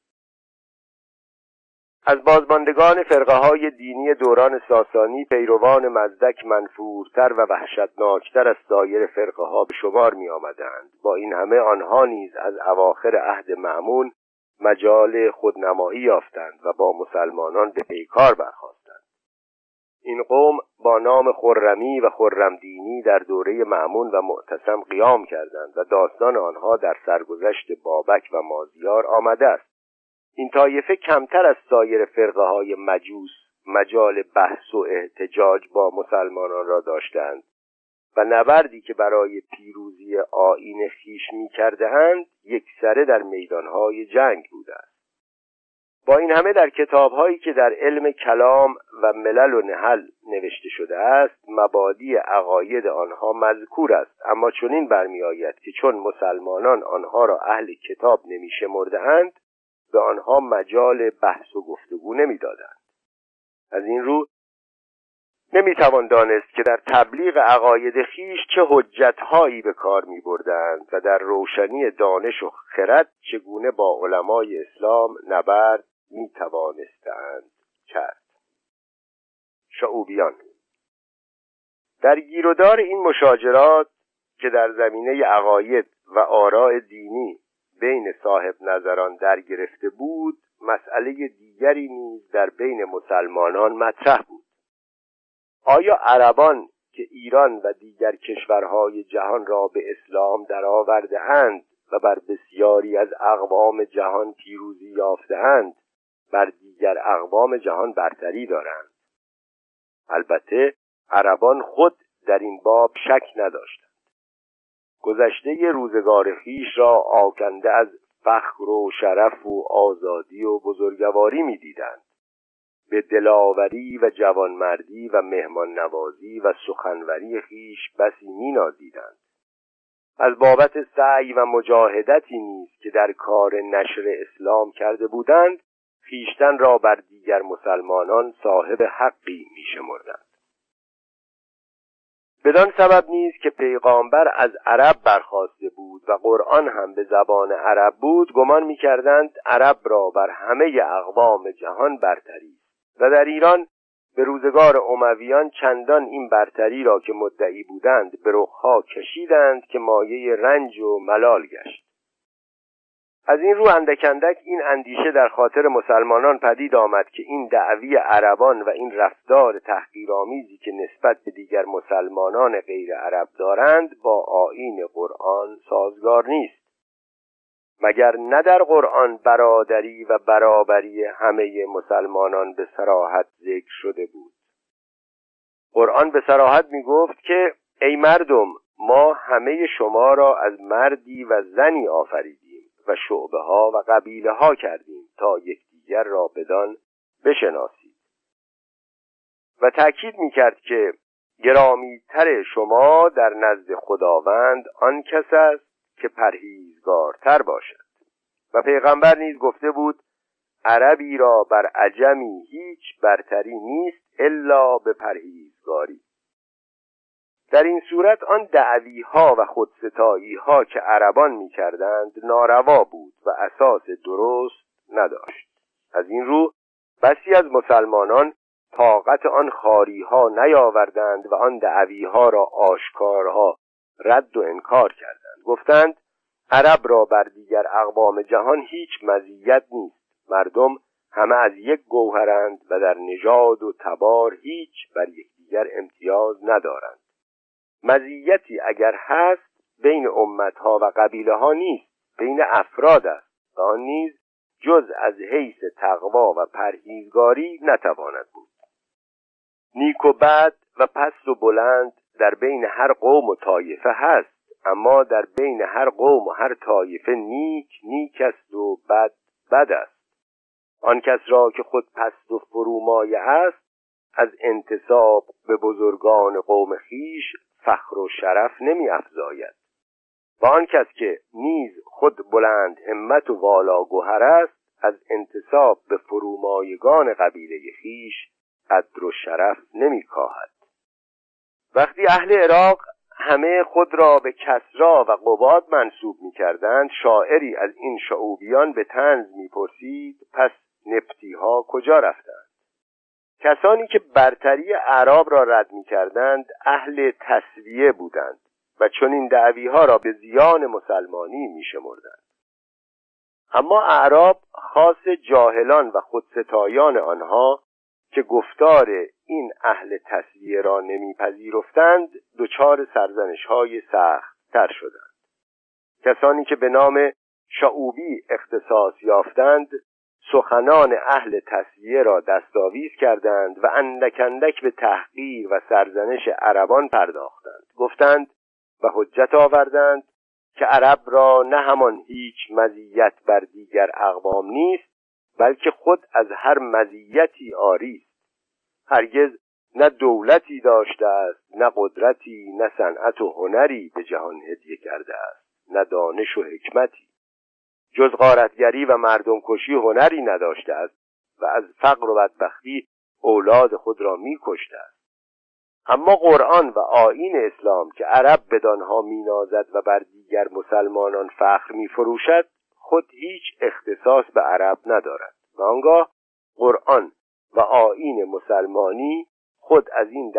از بازماندگان فرقه های دینی دوران ساسانی پیروان مزدک منفورتر و وحشتناکتر از سایر فرقه ها به شمار می آمدند. با این همه آنها نیز از اواخر عهد معمون مجال خودنمایی یافتند و با مسلمانان به پیکار برخواستند این قوم با نام خرمی و خرمدینی در دوره معمون و معتصم قیام کردند و داستان آنها در سرگذشت بابک و مازیار آمده است این طایفه کمتر از سایر فرقه های مجوس مجال بحث و احتجاج با مسلمانان را داشتند و نبردی که برای پیروزی آین خیش می کرده اند یک سره در میدانهای جنگ بوده است. با این همه در کتابهایی که در علم کلام و ملل و نحل نوشته شده است مبادی عقاید آنها مذکور است. اما چنین برمیآید که چون مسلمانان آنها را اهل کتاب نمیشمرده اند به آنها مجال بحث و گفتگو نمی‌دادند. از این رو نمی‌توان دانست که در تبلیغ عقاید خیش چه حجتهایی به کار می بردند و در روشنی دانش و خرد چگونه با علمای اسلام نبرد می توانستند کرد شعوبیان در گیرودار این مشاجرات که در زمینه عقاید و آراء دینی بین صاحب نظران در گرفته بود مسئله دیگری نیز در بین مسلمانان مطرح بود. آیا عربان که ایران و دیگر کشورهای جهان را به اسلام درآورده اند و بر بسیاری از اقوام جهان پیروزی یافته اند بر دیگر اقوام جهان برتری دارند؟ البته عربان خود در این باب شک نداشتند. گذشته روزگار خیش را آکنده از فخر و شرف و آزادی و بزرگواری می‌دیدند. به دلاوری و جوانمردی و مهمان نوازی و سخنوری خیش بسی مینازیدند. از بابت سعی و مجاهدتی نیز که در کار نشر اسلام کرده بودند خیشتن را بر دیگر مسلمانان صاحب حقی میشمردند. بدان سبب نیست که پیغامبر از عرب برخواسته بود و قرآن هم به زبان عرب بود گمان می‌کردند عرب را بر همه اقوام جهان برتری و در ایران به روزگار امویان چندان این برتری را که مدعی بودند به رخها کشیدند که مایه رنج و ملال گشت. از این رو اندکندک این اندیشه در خاطر مسلمانان پدید آمد که این دعوی عربان و این رفتار تحقیرآمیزی که نسبت به دیگر مسلمانان غیر عرب دارند با آین قرآن سازگار نیست. مگر نه در قرآن برادری و برابری همه مسلمانان به سراحت ذکر شده بود؟ قرآن به سراحت می گفت که ای مردم ما همه شما را از مردی و زنی آفریدیم. و شعبه ها و قبیله ها کردیم تا یکدیگر را بدان بشناسید. و تأکید می کرد که گرامیتر شما در نزد خداوند آن کس است که پرهیزگارتر باشد. و پیغمبر نیز گفته بود عربی را بر عجمی هیچ برتری نیست الا به پرهیزگاری. در این صورت آن دعوی ها و خودستایی ها که عربان می کردند ناروا بود و اساس درست نداشت. از این رو بسی از مسلمانان طاقت آن خاری ها نیاوردند و آن دعوی ها را آشکارها رد و انکار کردند. گفتند عرب را بر دیگر اقوام جهان هیچ مزیت نیست. مردم همه از یک گوهرند و در نژاد و تبار هیچ بر یکدیگر امتیاز ندارند. مزیتی اگر هست بین امتها و قبیله ها نیست بین افراد است و آن نیز جز از حیث تقوا و پرهیزگاری نتواند بود. نیک و بد و پست و بلند در بین هر قوم و طایفه هست اما در بین هر قوم و هر طایفه نیک نیک است و بد بد است. آن کس را که خود پست و فرومایه است از انتصاب به بزرگان قوم خیش فخر و شرف نمی افزاید. و آن کس که نیز خود بلند همت و والا گوهر است از انتصاب به فرومایگان قبیله خیش قدر و شرف نمیکاهد وقتی اهل عراق همه خود را به کسرا و قباد منصوب می کردند شاعری از این شعوبیان به تنز می پرسید پس نپتی ها کجا رفتند؟ کسانی که برتری اعراب را رد می کردند اهل تصویه بودند و چون این دعوی ها را به زیان مسلمانی می شمردند اما اعراب خاص جاهلان و خودستایان آنها که گفتار این اهل تصویه را نمیپذیرفتند دچار سرزنش های سخت تر شدند. کسانی که به نام شعوبی اختصاص یافتند سخنان اهل تصویه را دستاویز کردند و اندک به تحقیر و سرزنش عربان پرداختند. گفتند و حجت آوردند که عرب را نه همان هیچ مزیت بر دیگر اقوام نیست بلکه خود از هر مزیتی آری است هرگز نه دولتی داشته است نه قدرتی نه صنعت و هنری به جهان هدیه کرده است نه دانش و حکمتی. جز غارتگری و مردم کشی هنری نداشته است و از فقر و بدبختی اولاد خود را میکشته است. اما قرآن و آین اسلام که عرب بدانها مینازد و بر دیگر مسلمانان فخر میفروشد خود هیچ اختصاص به عرب ندارد. و آنگاه قرآن و آین مسلمانی خود از این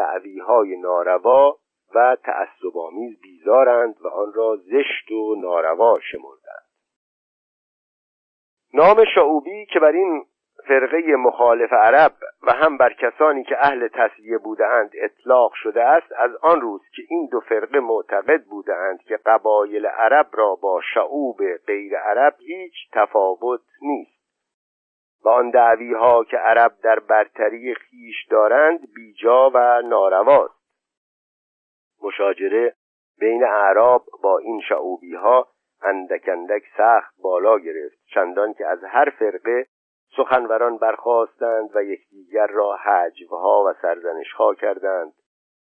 های ناروا و تعصبآمیز بیزارند و آن را زشت و ناروا شمردند. نام شعوبی که بر این فرقه مخالف عرب و هم بر کسانی که اهل تصویه بودند اطلاق شده است از آن روز که این دو فرقه معتقد بودند که قبایل عرب را با شعوب غیر عرب هیچ تفاوت نیست. و آن دعوی ها که عرب در برتری خیش دارند بیجا و نارواست. مشاجره بین اعراب با این شعوبی ها اندک اندک سخت بالا گرفت چندان که از هر فرقه سخنوران برخواستند و یکدیگر را حجوها و سرزنشها کردند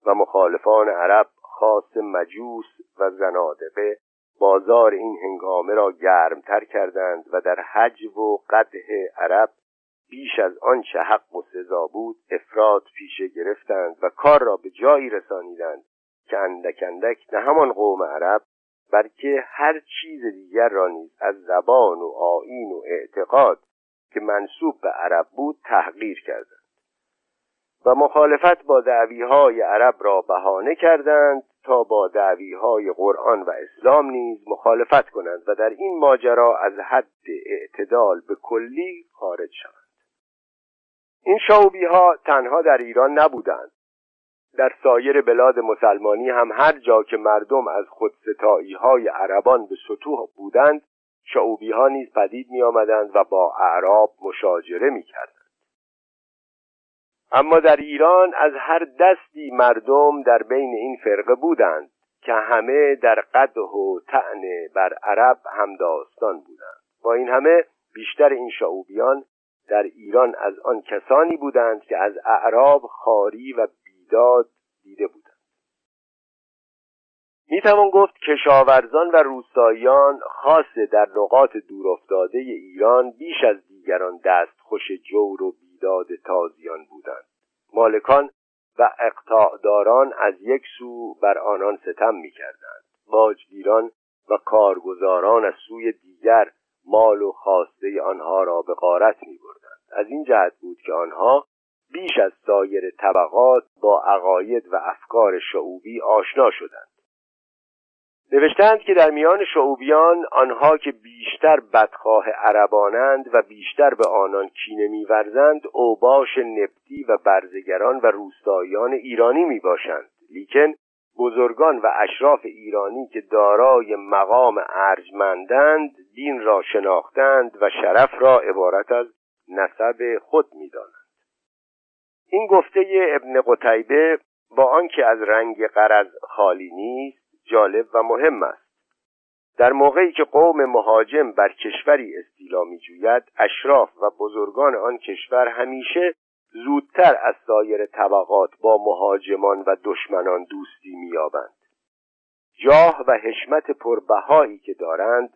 و مخالفان عرب خاص مجوس و زنادقه بازار این هنگامه را گرمتر کردند و در حجو و قده عرب بیش از آنچه حق و سزا بود افراد پیشه گرفتند و کار را به جایی رسانیدند که اندک اندک نه همان قوم عرب بلکه هر چیز دیگر را نیز از زبان و آیین و اعتقاد که منصوب به عرب بود تحقیر کردند و مخالفت با های عرب را بهانه کردند تا با های قرآن و اسلام نیز مخالفت کنند و در این ماجرا از حد اعتدال به کلی خارج شوند. این شعوبی ها تنها در ایران نبودند. در سایر بلاد مسلمانی هم هر جا که مردم از خودستایی های عربان به سطوح بودند شعوبی ها نیز پدید می آمدند و با اعراب مشاجره می کردند. اما در ایران از هر دستی مردم در بین این فرقه بودند که همه در قده و تعن بر عرب هم داستان بودند با این همه بیشتر این شعوبیان در ایران از آن کسانی بودند که از اعراب خاری و بیداد دیده بودند. می توان گفت کشاورزان و روستاییان خاص در نقاط دورافتاده ایران بیش از دیگران دست خوش جور و بیداد تازیان بودند. مالکان و اقطاعداران از یک سو بر آنان ستم می کردند باجگیران و کارگزاران از سوی دیگر مال و خواسته آنها را به غارت می بردند. از این جهت بود که آنها بیش از سایر طبقات با عقاید و افکار شعوبی آشنا شدند. نوشتند که در میان شعوبیان آنها که بیشتر بدخواه عربانند و بیشتر به آنان کینه میورزند اوباش نبتی و برزگران و روستاییان ایرانی می‌باشند. لیکن بزرگان و اشراف ایرانی که دارای مقام ارجمندند دین را شناختند و شرف را عبارت از نسب خود می‌دانند. این گفته ابن قتیبه با آنکه از رنگ قرض خالی نیست جالب و مهم است. در موقعی که قوم مهاجم بر کشوری استیلا میجوید اشراف و بزرگان آن کشور همیشه زودتر از سایر طبقات با مهاجمان و دشمنان دوستی مییابند. جاه و حشمت پربهایی که دارند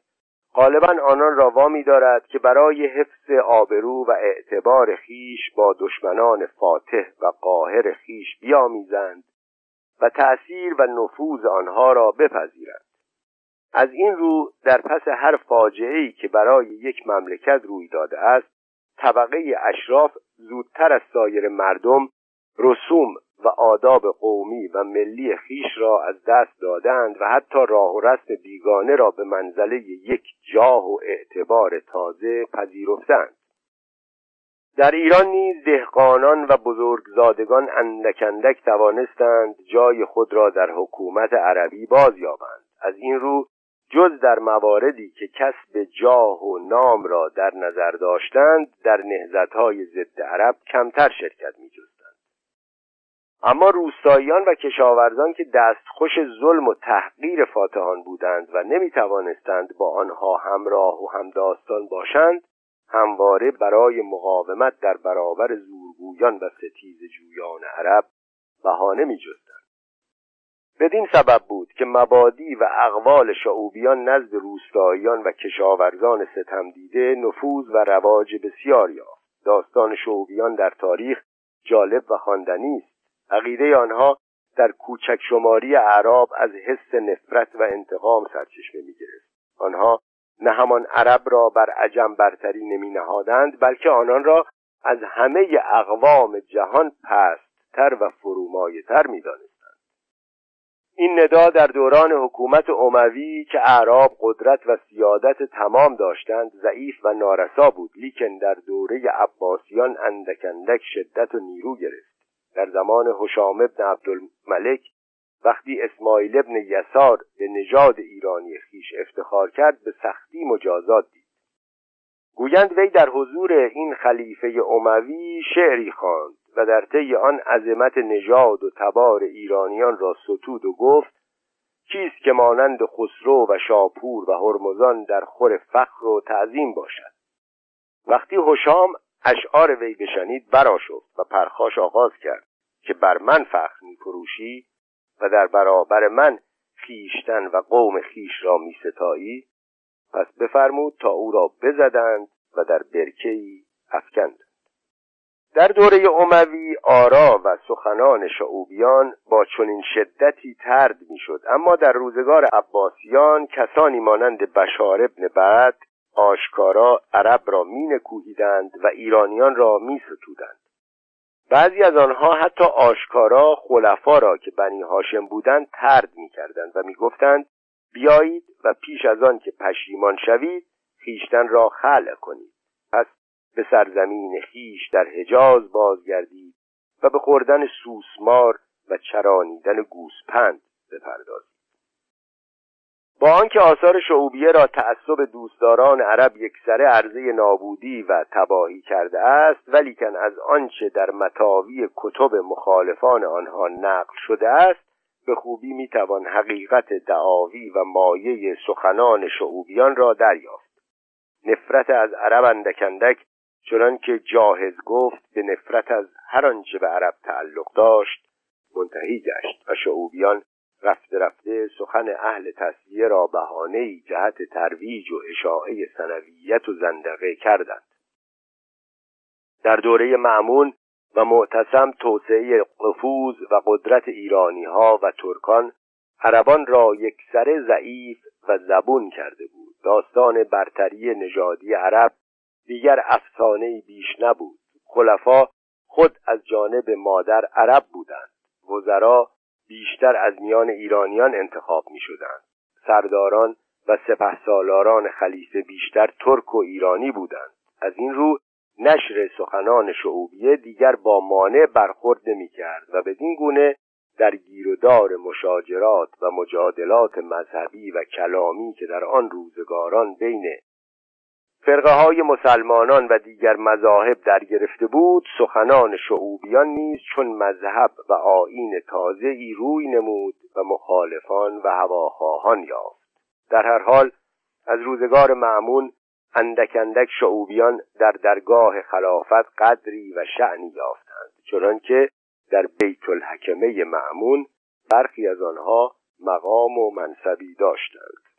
غالبا آنان را وامی دارد که برای حفظ آبرو و اعتبار خیش با دشمنان فاتح و قاهر خیش بیامیزند و تأثیر و نفوذ آنها را بپذیرند. از این رو در پس هر فاجعه که برای یک مملکت روی داده است طبقه اشراف زودتر از سایر مردم رسوم و آداب قومی و ملی خیش را از دست دادند و حتی راه و رسم بیگانه را به منزله یک جاه و اعتبار تازه پذیرفتند. در ایران نیز دهقانان و بزرگزادگان اندک توانستند جای خود را در حکومت عربی بازیابند. از این رو جز در مواردی که کسب جاه و نام را در نظر داشتند در نهزتهای ضد عرب کمتر شرکت می اما روستاییان و کشاورزان که دستخوش ظلم و تحقیر فاتحان بودند و نمی توانستند با آنها همراه و همداستان باشند همواره برای مقاومت در برابر زورگویان و ستیز جویان عرب بهانه می جستند. بدین سبب بود که مبادی و اقوال شعوبیان نزد روستاییان و کشاورزان ستم دیده نفوذ و رواج بسیار یافت داستان شعوبیان در تاریخ جالب و خواندنی است عقیده آنها در کوچک شماری اعراب از حس نفرت و انتقام سرچشمه می گرفت. آنها نه همان عرب را بر عجم برتری نمی نهادند بلکه آنان را از همه اقوام جهان پستتر و فرومایتر می دانستند. این ندا در دوران حکومت عموی که اعراب قدرت و سیادت تمام داشتند ضعیف و نارسا بود لیکن در دوره عباسیان اندک شدت و نیرو گرفت در زمان حشام ابن عبدالملک وقتی اسماعیل ابن یسار به نژاد ایرانی خیش افتخار کرد به سختی مجازات دید. گویند وی در حضور این خلیفه عموی شعری خواند و در طی آن عظمت نژاد و تبار ایرانیان را ستود و گفت کیست که مانند خسرو و شاپور و هرمزان در خور فخر و تعظیم باشد؟ وقتی حشام اشعار وی بشنید براشفت و پرخاش آغاز کرد. که بر من فخر می فروشی و در برابر من خیشتن و قوم خیش را می ستایی پس بفرمود تا او را بزدند و در برکهی افکند در دوره عموی آرا و سخنان شعوبیان با چنین شدتی ترد می‌شد اما در روزگار عباسیان کسانی مانند بشار ابن بعد آشکارا عرب را می نکوهیدند و ایرانیان را می ستودند. بعضی از آنها حتی آشکارا خلفا را که بنی هاشم بودند ترد می کردند و می گفتند بیایید و پیش از آن که پشیمان شوید خیشتن را خلع کنید. پس به سرزمین خیش در حجاز بازگردید و به خوردن سوسمار و چرانیدن گوسپند بپردازید. با آنکه آثار شعوبیه را تعصب دوستداران عرب یکسره عرضه نابودی و تباهی کرده است ولیکن از آنچه در متاوی کتب مخالفان آنها نقل شده است به خوبی می‌توان حقیقت دعاوی و مایه سخنان شعوبیان را دریافت. نفرت از عرب اندکندک چنان که جاهز گفت به نفرت از هر آنچه به عرب تعلق داشت منتهی گشت و شعوبیان رفته رفته سخن اهل تصویه را بهانه جهت ترویج و اشاعه سنویت و زندقه کردند. در دوره معمون و معتصم توسعه قفوز و قدرت ایرانی ها و ترکان عربان را یک سر ضعیف و زبون کرده بود. داستان برتری نژادی عرب دیگر افسانه بیش نبود. خلفا خود از جانب مادر عرب بودند. وزرا بیشتر از میان ایرانیان انتخاب می شدند. سرداران و سپه سالاران خلیفه بیشتر ترک و ایرانی بودند. از این رو نشر سخنان شعوبیه دیگر با مانع برخورد نمی کرد و بدین گونه در گیرودار مشاجرات و مجادلات مذهبی و کلامی که در آن روزگاران بین فرقه های مسلمانان و دیگر مذاهب در گرفته بود سخنان شعوبیان نیز چون مذهب و آین تازه ای روی نمود و مخالفان و هواخواهان یافت. در هر حال از روزگار معمون اندک اندک شعوبیان در درگاه خلافت قدری و شعنی یافتند چنانکه در بیت الحکمه معمون برخی از آنها مقام و منصبی داشتند.